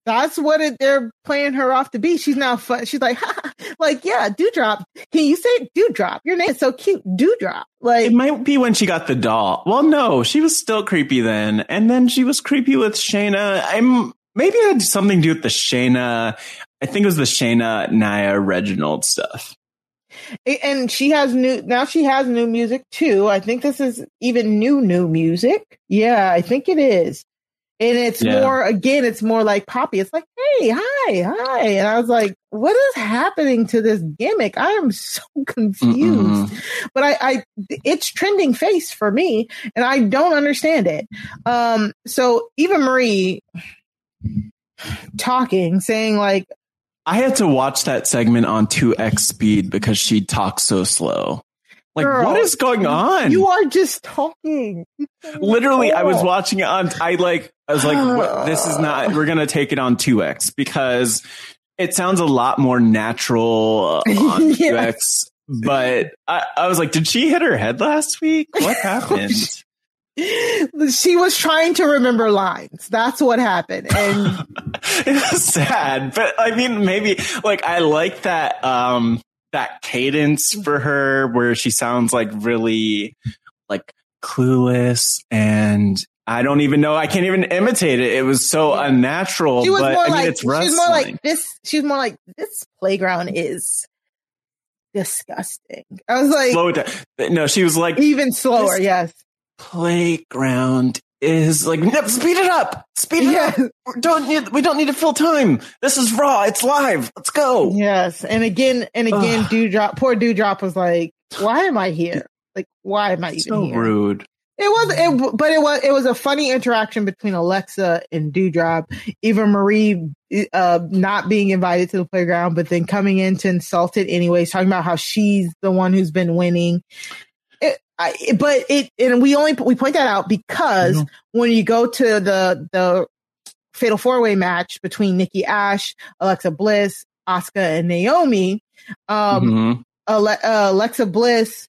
That's what it, they're playing her off to be. She's now fun. She's like, <laughs> ha, like, yeah, Doudrop. Can you say Doudrop? Your name is so cute, Doudrop. Like, it might be when she got the doll. Well, no, she was still creepy then, and then she was creepy with Shayna. I'm maybe it had something to do with the Shayna. I think it was the Shayna Nia Reginald stuff. And she has new now. She has new music too. I think this is even new new music. Yeah, I think it is. And it's yeah. more again. It's more like poppy. It's like, hey, hi, hi. And I was like, what is happening to this gimmick? I am <laughs> so confused. Mm-mm. But I, I, it's trending face for me, and I don't understand it. Um. So Eva Marie talking, saying like, I had to watch that segment on 2x speed because she talks so slow. Like, Girl, what is going on? You are just talking. Literally, I was watching it on, I like, I was like, this is not, we're going to take it on 2x because it sounds a lot more natural uh, <laughs> on yes. 2x. But I, I was like, did she hit her head last week? What <laughs> happened? she was trying to remember lines. That's what happened. And <laughs> it was sad, but I mean, maybe like I like that, um, that cadence mm-hmm. for her where she sounds like really like clueless and I don't even know. I can't even imitate it. It was so unnatural. She was but, more I mean, like, it's wrestling. She's more like this. She's more like this playground is disgusting. I was like, slow it down. No, she was like even slower. Yes playground is like, "No, speed it up, speed it up. We don't need, we don't need to fill time. This is raw. It's live. Let's go. Yes, and again and again, Doudrop. Poor Doudrop was like, "Why am I here? Like, why am I even So here?" rude. It was, it, but it was, it was a funny interaction between Alexa and Doudrop. Eva Marie, uh, not being invited to the playground, but then coming in to insult it anyways, talking about how she's the one who's been winning. It, I, but it, and we only, we point that out because when you go to the, the fatal four way match between Nikki Ash, Alexa Bliss, Asuka, and Naomi, um, Mhm. Ale- uh, Alexa Bliss,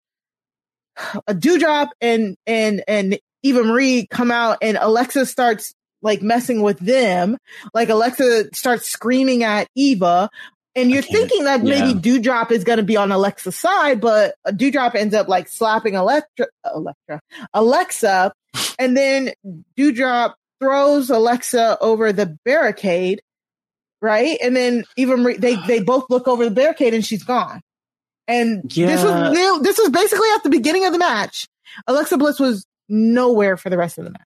a Doudrop and and and Eva Marie come out and Alexa starts like messing with them. Like Alexa starts screaming at Eva. And you're thinking that maybe. Doudrop is going to be on Alexa's side, but Doudrop ends up like slapping Electra, Electra, Alexa, and then Doudrop throws Alexa over the barricade, right? And then even Marie, they they both look over the barricade and she's gone. And this was this was basically at the beginning of the match. Alexa Bliss was nowhere for the rest of the match.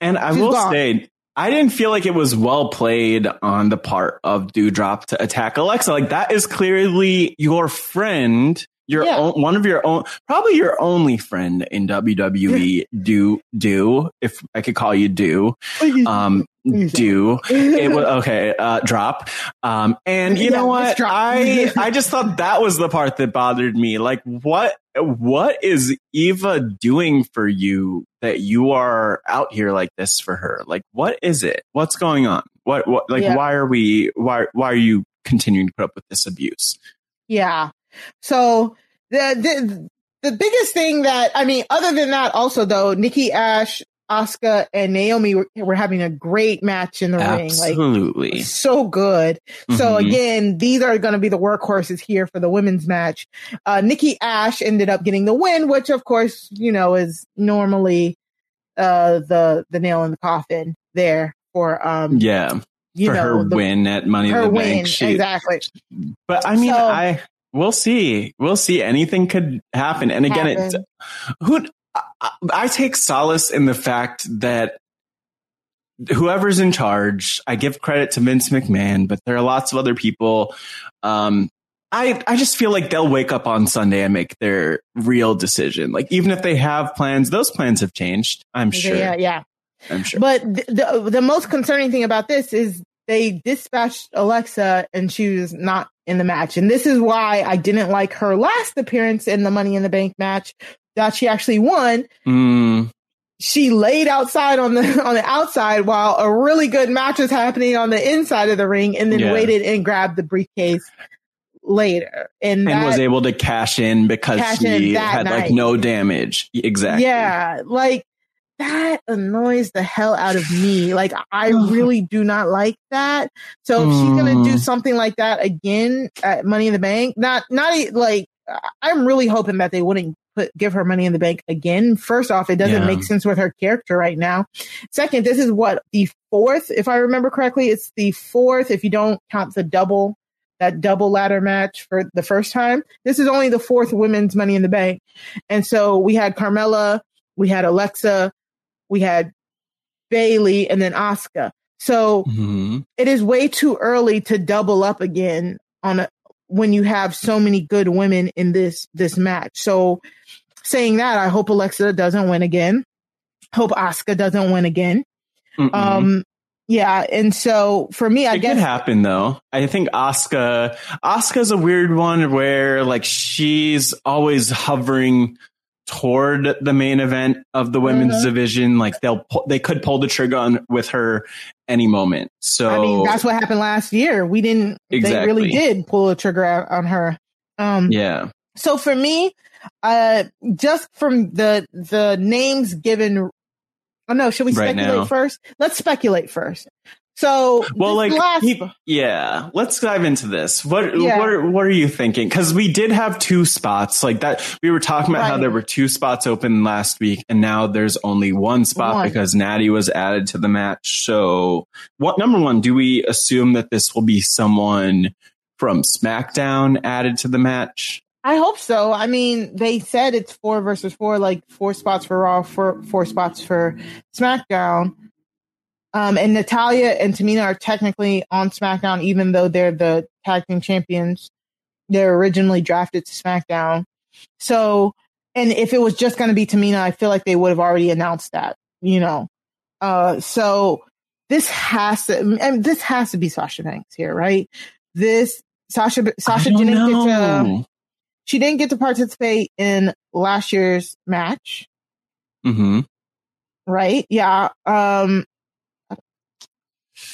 And I She's will gone. say, I didn't feel like it was well played on the part of Doudrop to attack Alexa. Like that is clearly your friend, your Yeah. own, one of your own, probably your only friend in WWE. Do do if I could call you Do, um, Do. It was <laughs> okay. Uh, drop. Um, and you Yeah, know what? I <laughs> I just thought that was the part that bothered me. Like what what is Eva doing for you that you are out here like this for her? Like what is it? What's going on? What what like Yeah. why are we why why are you continuing to put up with this abuse? Yeah. So the the the biggest thing that I mean, other than that, also though, Nikki Ash, Asuka, and Naomi were, were having a great match in the ring. Like so good. So Mhm. again, these are going to be the workhorses here for the women's match. Uh, Nikki Ash ended up getting the win, which of course, you know, is normally, uh, the, the nail in the coffin there for, um, yeah. you for know, her the- win at Money in the win. Bank. She, exactly. But I mean, So- I we'll see. We'll see. Anything could happen. And again, it Happen. who I, take solace in the fact that whoever's in charge, I give credit to Vince McMahon, but there are lots of other people. Um, I, I just feel like they'll wake up on Sunday and make their real decision. Like even if they have plans, those plans have changed. I'm sure. Yeah. Yeah. I'm sure. But th- the the most concerning thing about this is they dispatched Alexa and she was not in the match. And this is why I didn't like her last appearance in the Money in the Bank match that she actually won. Mm, She laid outside on the <laughs> on the outside while a really good match was happening on the inside of the ring and then Yeah. waited and grabbed the briefcase later. And, and was able to cash in because Cash she that had like no damage. Exactly. Yeah, like that annoys the hell out of me. Like I <sighs> really do not like that. So if she's gonna do Mm. something like that again at Money in the Bank, not not like I'm really hoping that they wouldn't put give her Money in the Bank again. First off, it doesn't Yeah. make sense with her character right now. Second, this is what the fourth, if I remember correctly, it's the fourth if you don't count the double that double ladder match for the first time. This is only the fourth women's Money in the Bank. And so we had Carmella, we had Alexa, we had Bayley, and then Asuka. So Mhm. it is way too early to double up again on a when you have so many good women in this this match. So saying that, I hope Alexa doesn't win again. Hope Asuka doesn't win again. Mm-mm. Um yeah, and so for me, I it guess could happen though. I think Asuka, Asuka's a weird one where like she's always hovering toward the main event of the women's Mhm. division. Like they'll, they could pull the trigger on with her any moment. So I mean, that's what happened last year. We didn't. They really did pull a trigger out on her. Um, yeah. So for me, uh, just from the the names given. Oh no! Should we Right speculate now. first? Let's speculate first. So Well, like, last, he- yeah, let's dive into this. What, Yeah. what, are, what are you thinking? Cause we did have two spots like that. We were talking about how there were two spots open last week and now there's only one spot One. because Natty was added to the match. So what, number one, do we assume that this will be someone from SmackDown added to the match? I hope so. I mean, they said it's four versus four, like four spots for Raw, four four spots for SmackDown. Um, and Natalya and Tamina are technically on SmackDown, even though they're the tag team champions. They're originally drafted to SmackDown. So, and if it was just going to be Tamina, I feel like they would have already announced that, you know. Uh, so this has to, and this has to be Sasha Banks here, right? This Sasha, Sasha didn't know. get to, she didn't get to participate in last year's match. Mm-hmm. Right? Yeah. Um,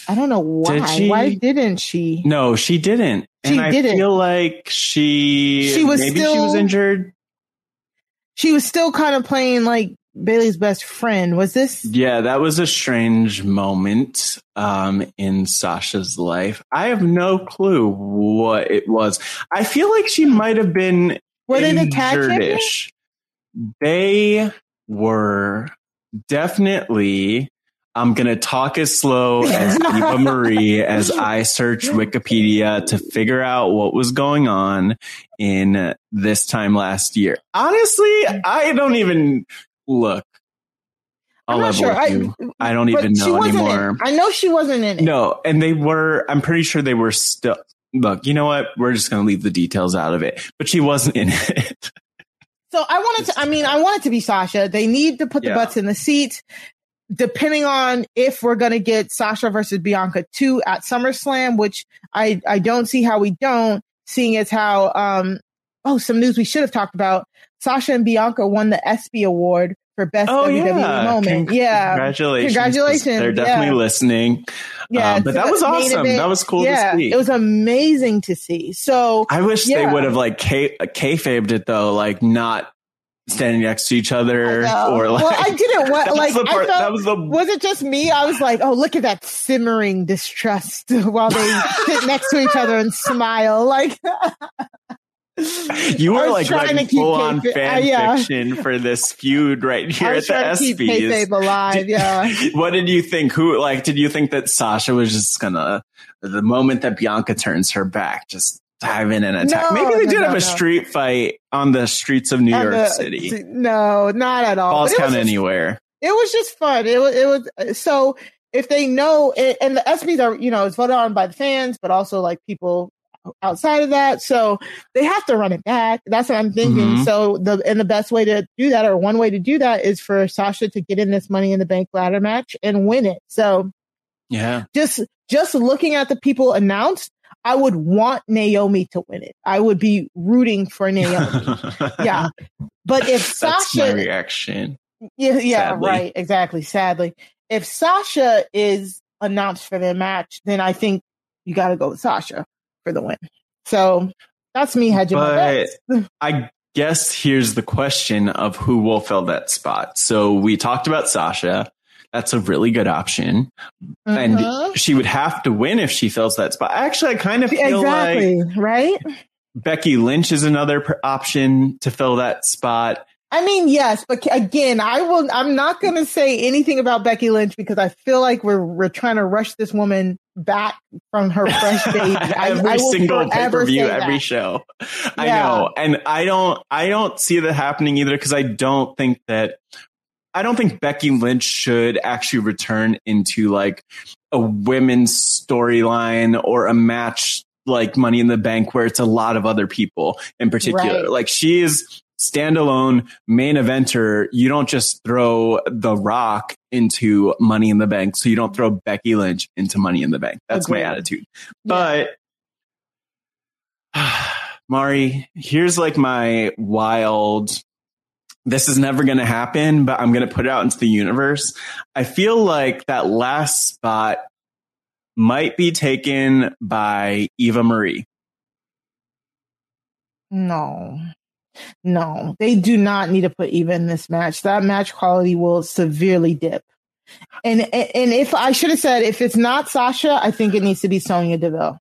I don't know why. Did why didn't she? No, she didn't. She and didn't. I feel like she she was maybe still, she was injured. She was still kind of playing like Bayley's best friend. Was this? Yeah, that was a strange moment um, in Sasha's life. I have no clue what it was. I feel like she might have been were they the tag They were definitely I'm going to talk as slow as Eva <laughs> Marie as I search Wikipedia to figure out what was going on in this time last year. Honestly, I don't even look. I'll I'm not sure. I, I, don't even know anymore. In, I know she wasn't in it. No, and they were, I'm pretty sure they were still, look, you know what? We're just going to leave the details out of it, but she wasn't in it. So I wanted to, I mean, I wanted to be Sasha. They need to put the yeah. butts in the seats depending on if we're going to get Sasha versus Bianca 2 at SummerSlam, which I, I don't see how we don't, seeing as how, um, oh, some news we should have talked about. Sasha and Bianca won the ESPY award for best oh, WWE yeah. moment. Con- yeah. Congratulations. Congratulations. They're definitely yeah. listening. Yeah. Um, but that was awesome. That was cool yeah, to see. It was amazing to see. So I wish yeah. they would have like K- kayfabed it though, like not standing next to each other or like well i didn't <laughs> want like part, I felt, that was the was it just me i was like oh look at that simmering distrust <laughs> while they sit next to each other and smile like <laughs> you were like writing full on fan uh, yeah. fiction for this feud right here at the ESPYS. alive, yeah. What did you think? Who like? Did you think that Sasha was just gonna the moment that Bianca turns her back, just dive in and attack. No, Maybe they no, did no, have a street fight on the streets of New York the, City. No, not at all. Falls count anywhere. It was just fun. It was. It was so. If they know, it, and the ESPYS are, you know, it's voted on by the fans, but also like people outside of that. So they have to run it back. That's what I'm thinking. Mm-hmm. So the and the best way to do that, or one way to do that, is for Sasha to get in this Money in the Bank ladder match and win it. So yeah, just just looking at the people announced, I would want Naomi to win it. I would be rooting for Naomi. <laughs> yeah. But if That's Sasha my reaction. Yeah, yeah, sadly. right. Exactly. Sadly. If Sasha is announced for the match, then I think you gotta go with Sasha for the win. So that's me hedging but <laughs> I guess here's the question of who will fill that spot. So we talked about Sasha. That's a really good option. Mm-hmm. And she would have to win if she fills that spot. Actually, I kind of feel exactly, like right? Becky Lynch is another option to fill that spot. I mean, yes, but again, I will. I'm not going to say anything about Becky Lynch because I feel like we're we're trying to rush this woman back from her fresh <laughs> baby. every I, single pay per view, every show. Yeah. I know, and I don't. I don't see that happening either because I don't think that I don't think Becky Lynch should actually return into like a women's storyline or a match like Money in the Bank where it's a lot of other people in particular. Right. Like she is standalone main eventer. You don't just throw The Rock into Money in the Bank. So you don't throw Becky Lynch into Money in the Bank. That's my attitude. Yeah. But <sighs> Mari, here's like my wild this is never going to happen, but I'm going to put it out into the universe. I feel like that last spot might be taken by Eva Marie. No, no, they do not need to put Eva in this match. That match quality will severely dip. And and if I should have said if it's not Sasha, I think it needs to be Sonya Deville.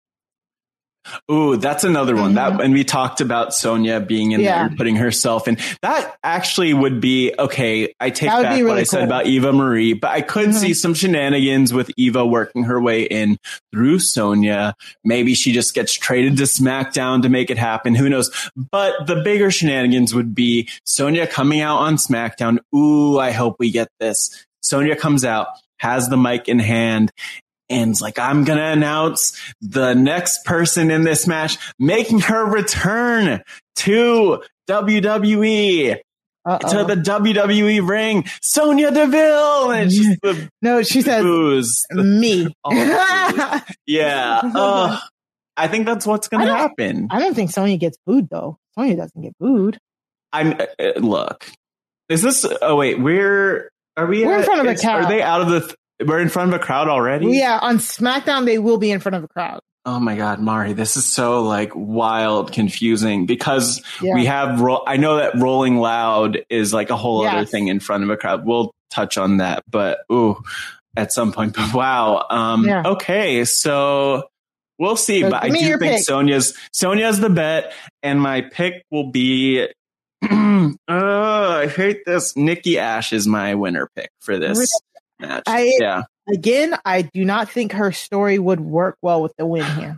Ooh, that's another one. That when we talked about Sonya being in Mm-hmm. Yeah. there and putting herself in, that actually would be okay. I take That back be what really I said about Eva Marie, but I could Mhm. see some shenanigans with Eva working her way in through Sonya. Maybe she just gets traded to SmackDown to make it happen. Who knows? But the bigger shenanigans would be Sonya coming out on SmackDown. Ooh, I hope we get this. Sonya comes out, has the mic in hand, and it's like, I'm going to announce the next person in this match making her return to WWE. To the WWE ring, Sonya Deville, and just the <laughs> no, she says booze. me. <laughs> Yeah, Ugh. <laughs> I think that's what's going to happen. I don't think Sonya gets booed though. Sonya doesn't get booed. I'm uh, uh, look. Is this? Oh wait, we're are we? We're in front of a crowd. Are they out of the? Th- we're in front of a crowd already. Yeah, on SmackDown they will be in front of a crowd. Oh my God, Mari, this is so like wild, confusing because Yeah. we have, ro- I know that Rolling Loud is like a whole other thing in front of a crowd. We'll touch on that, but ooh, at some point, <laughs> but wow. Um, Yeah. okay. So we'll see, So but I do think pick. Sonya's, Sonya's the bet and my pick will be, <clears throat> uh, I hate this. Nikki Ash is my winner pick for this match. I yeah. again, I do not think her story would work well with the win here.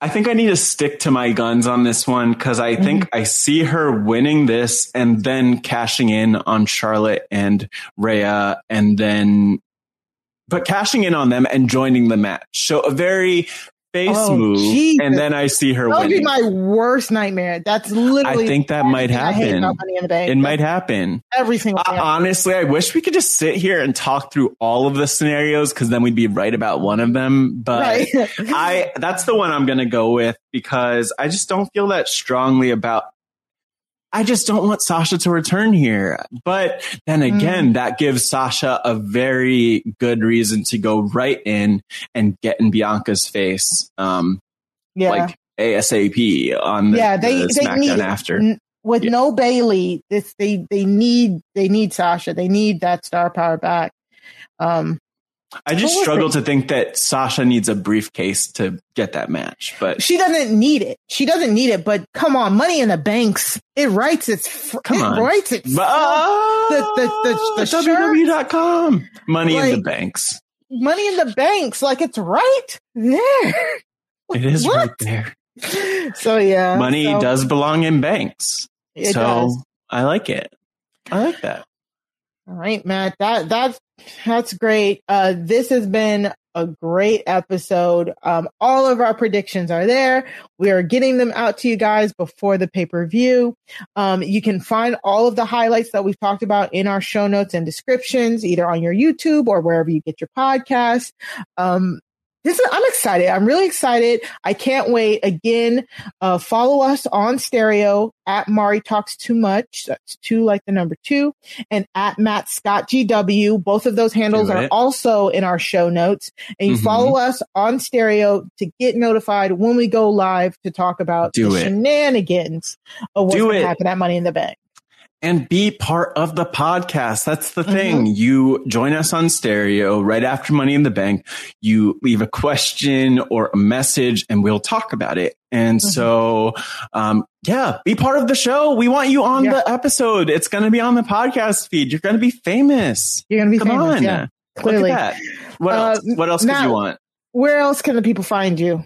I think I need to stick to my guns on this one because I think Mm-hmm. I see her winning this and then cashing in on Charlotte and Rhea and then, but cashing in on them and joining the match. So a very face Oh, move. Jesus. And then I see her That would be my worst nightmare. That's literally. I think that might everything I hate happen. about Money in the Bank. It might happen. Every single Uh, honestly, I wish we could just sit here and talk through all of the scenarios because then we'd be right about one of them. But Right. <laughs> I that's the one I'm going to go with because I just don't feel that strongly about. I just don't want Sasha to return here. But then Mm. again, that gives Sasha a very good reason to go right in and get in Bianca's face, um, yeah. like ASAP on the, yeah, they the they SmackDown need after. n- with no Bayley. This they they need they need Sasha. They need that star power back. Um, I just struggle to think that Sasha needs a briefcase to get that match, but she doesn't need it. She doesn't need it. But come on, Money in the Banks. It writes its. fr- Come it on. writes its. But, uh, the the the, the shirt, WWE.com. Money in the banks. Money in the Banks. Like it's right there. It is What? right there. So yeah, Money so- does belong in banks. It so does. I like it. I like that. All right, Matt. That that's that's great. Uh, this has been a great episode. Um, all of our predictions are there. We are getting them out to you guys before the pay per view. Um, you can find all of the highlights that we've talked about in our show notes and descriptions, either on your YouTube or wherever you get your podcast. Um, this is, I'm excited. I'm really excited. I can't wait. Again, uh, follow us on stereo at Mari Talks Too Much. That's two like the number two and at Matt Scott GW. Both of those handles are also in our show notes. And you Mhm. follow us on stereo to get notified when we go live to talk about Do the it. shenanigans of what's going to happen at Money in the Bank. And be part of the podcast. That's the Mm-hmm. thing. You join us on stereo right after Money in the Bank. You leave a question or a message and we'll talk about it. And Mm-hmm. so, um, yeah, be part of the show. We want you on Yeah. the episode. It's going to be on the podcast feed. You're going to be famous. You're going to be Come famous. on. Yeah, clearly. What Uh, else? What else could you want? Where else can the people find you?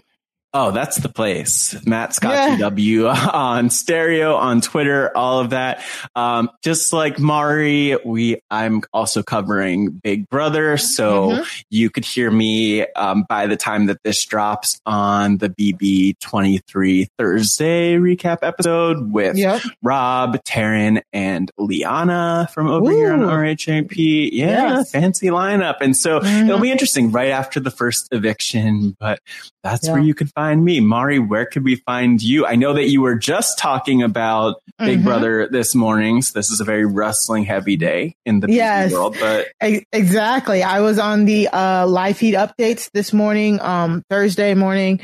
Oh, that's the place. Matt Scott Yeah. GW <laughs> on stereo, on Twitter, all of that. Um, just like Mari, we, I'm also covering Big Brother. So Mhm. you could hear me, um, by the time that this drops on the BB 23 Thursday recap episode with Yep. Rob, Taryn, and Liana from over here on Ooh. RHAP. Yeah, Yes. fancy lineup. And so Mhm. it'll be interesting right after the first eviction, but that's Yeah. where you can find me. Mari, where could we find you? I know that you were just talking about Big Mhm. Brother this morning. So this is a very wrestling heavy day in the Yes. world, but Exactly. I was on the uh, live feed updates this morning, um, Thursday morning,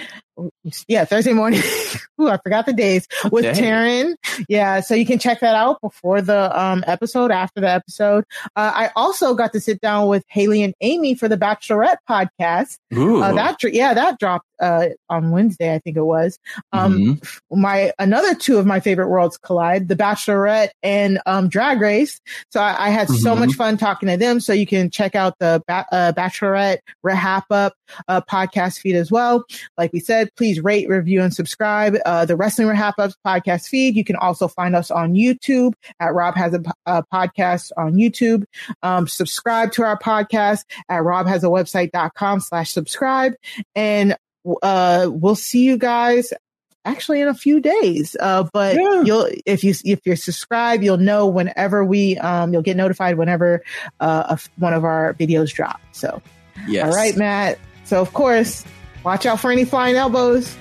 yeah, Thursday morning. <laughs> Ooh, I forgot the days with Dang. Taryn. Yeah, so you can check that out before the um, episode, after the episode. Uh, I also got to sit down with Haley and Amy for the Bachelorette podcast. Ooh. Uh, that yeah, that dropped uh, on Wednesday, I think it was. Um, Mhm. My another two of my favorite worlds collide: the Bachelorette and um, Drag Race. So I, I had so Mhm. much fun talking to them. So you can check out the ba- uh, Bachelorette RHAPup uh, podcast feed as well. Like we said, please rate, review, and subscribe. Uh, the Wrestling RHAPups podcast feed. You can also find us on YouTube at Rob Has a, a Podcast on YouTube. Um, subscribe to our podcast at robhasawebsite.com slash subscribe. And uh, we'll see you guys actually in a few days. Uh, but you'll, if you, if you're subscribed, you'll know whenever we, um, you'll get notified whenever, uh, a one of our videos drop. So, Yes. all right, Matt. So of course, watch out for any flying elbows.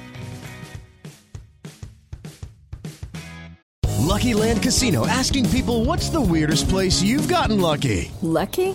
Lucky Land Casino asking people what's the weirdest place you've gotten lucky? Lucky?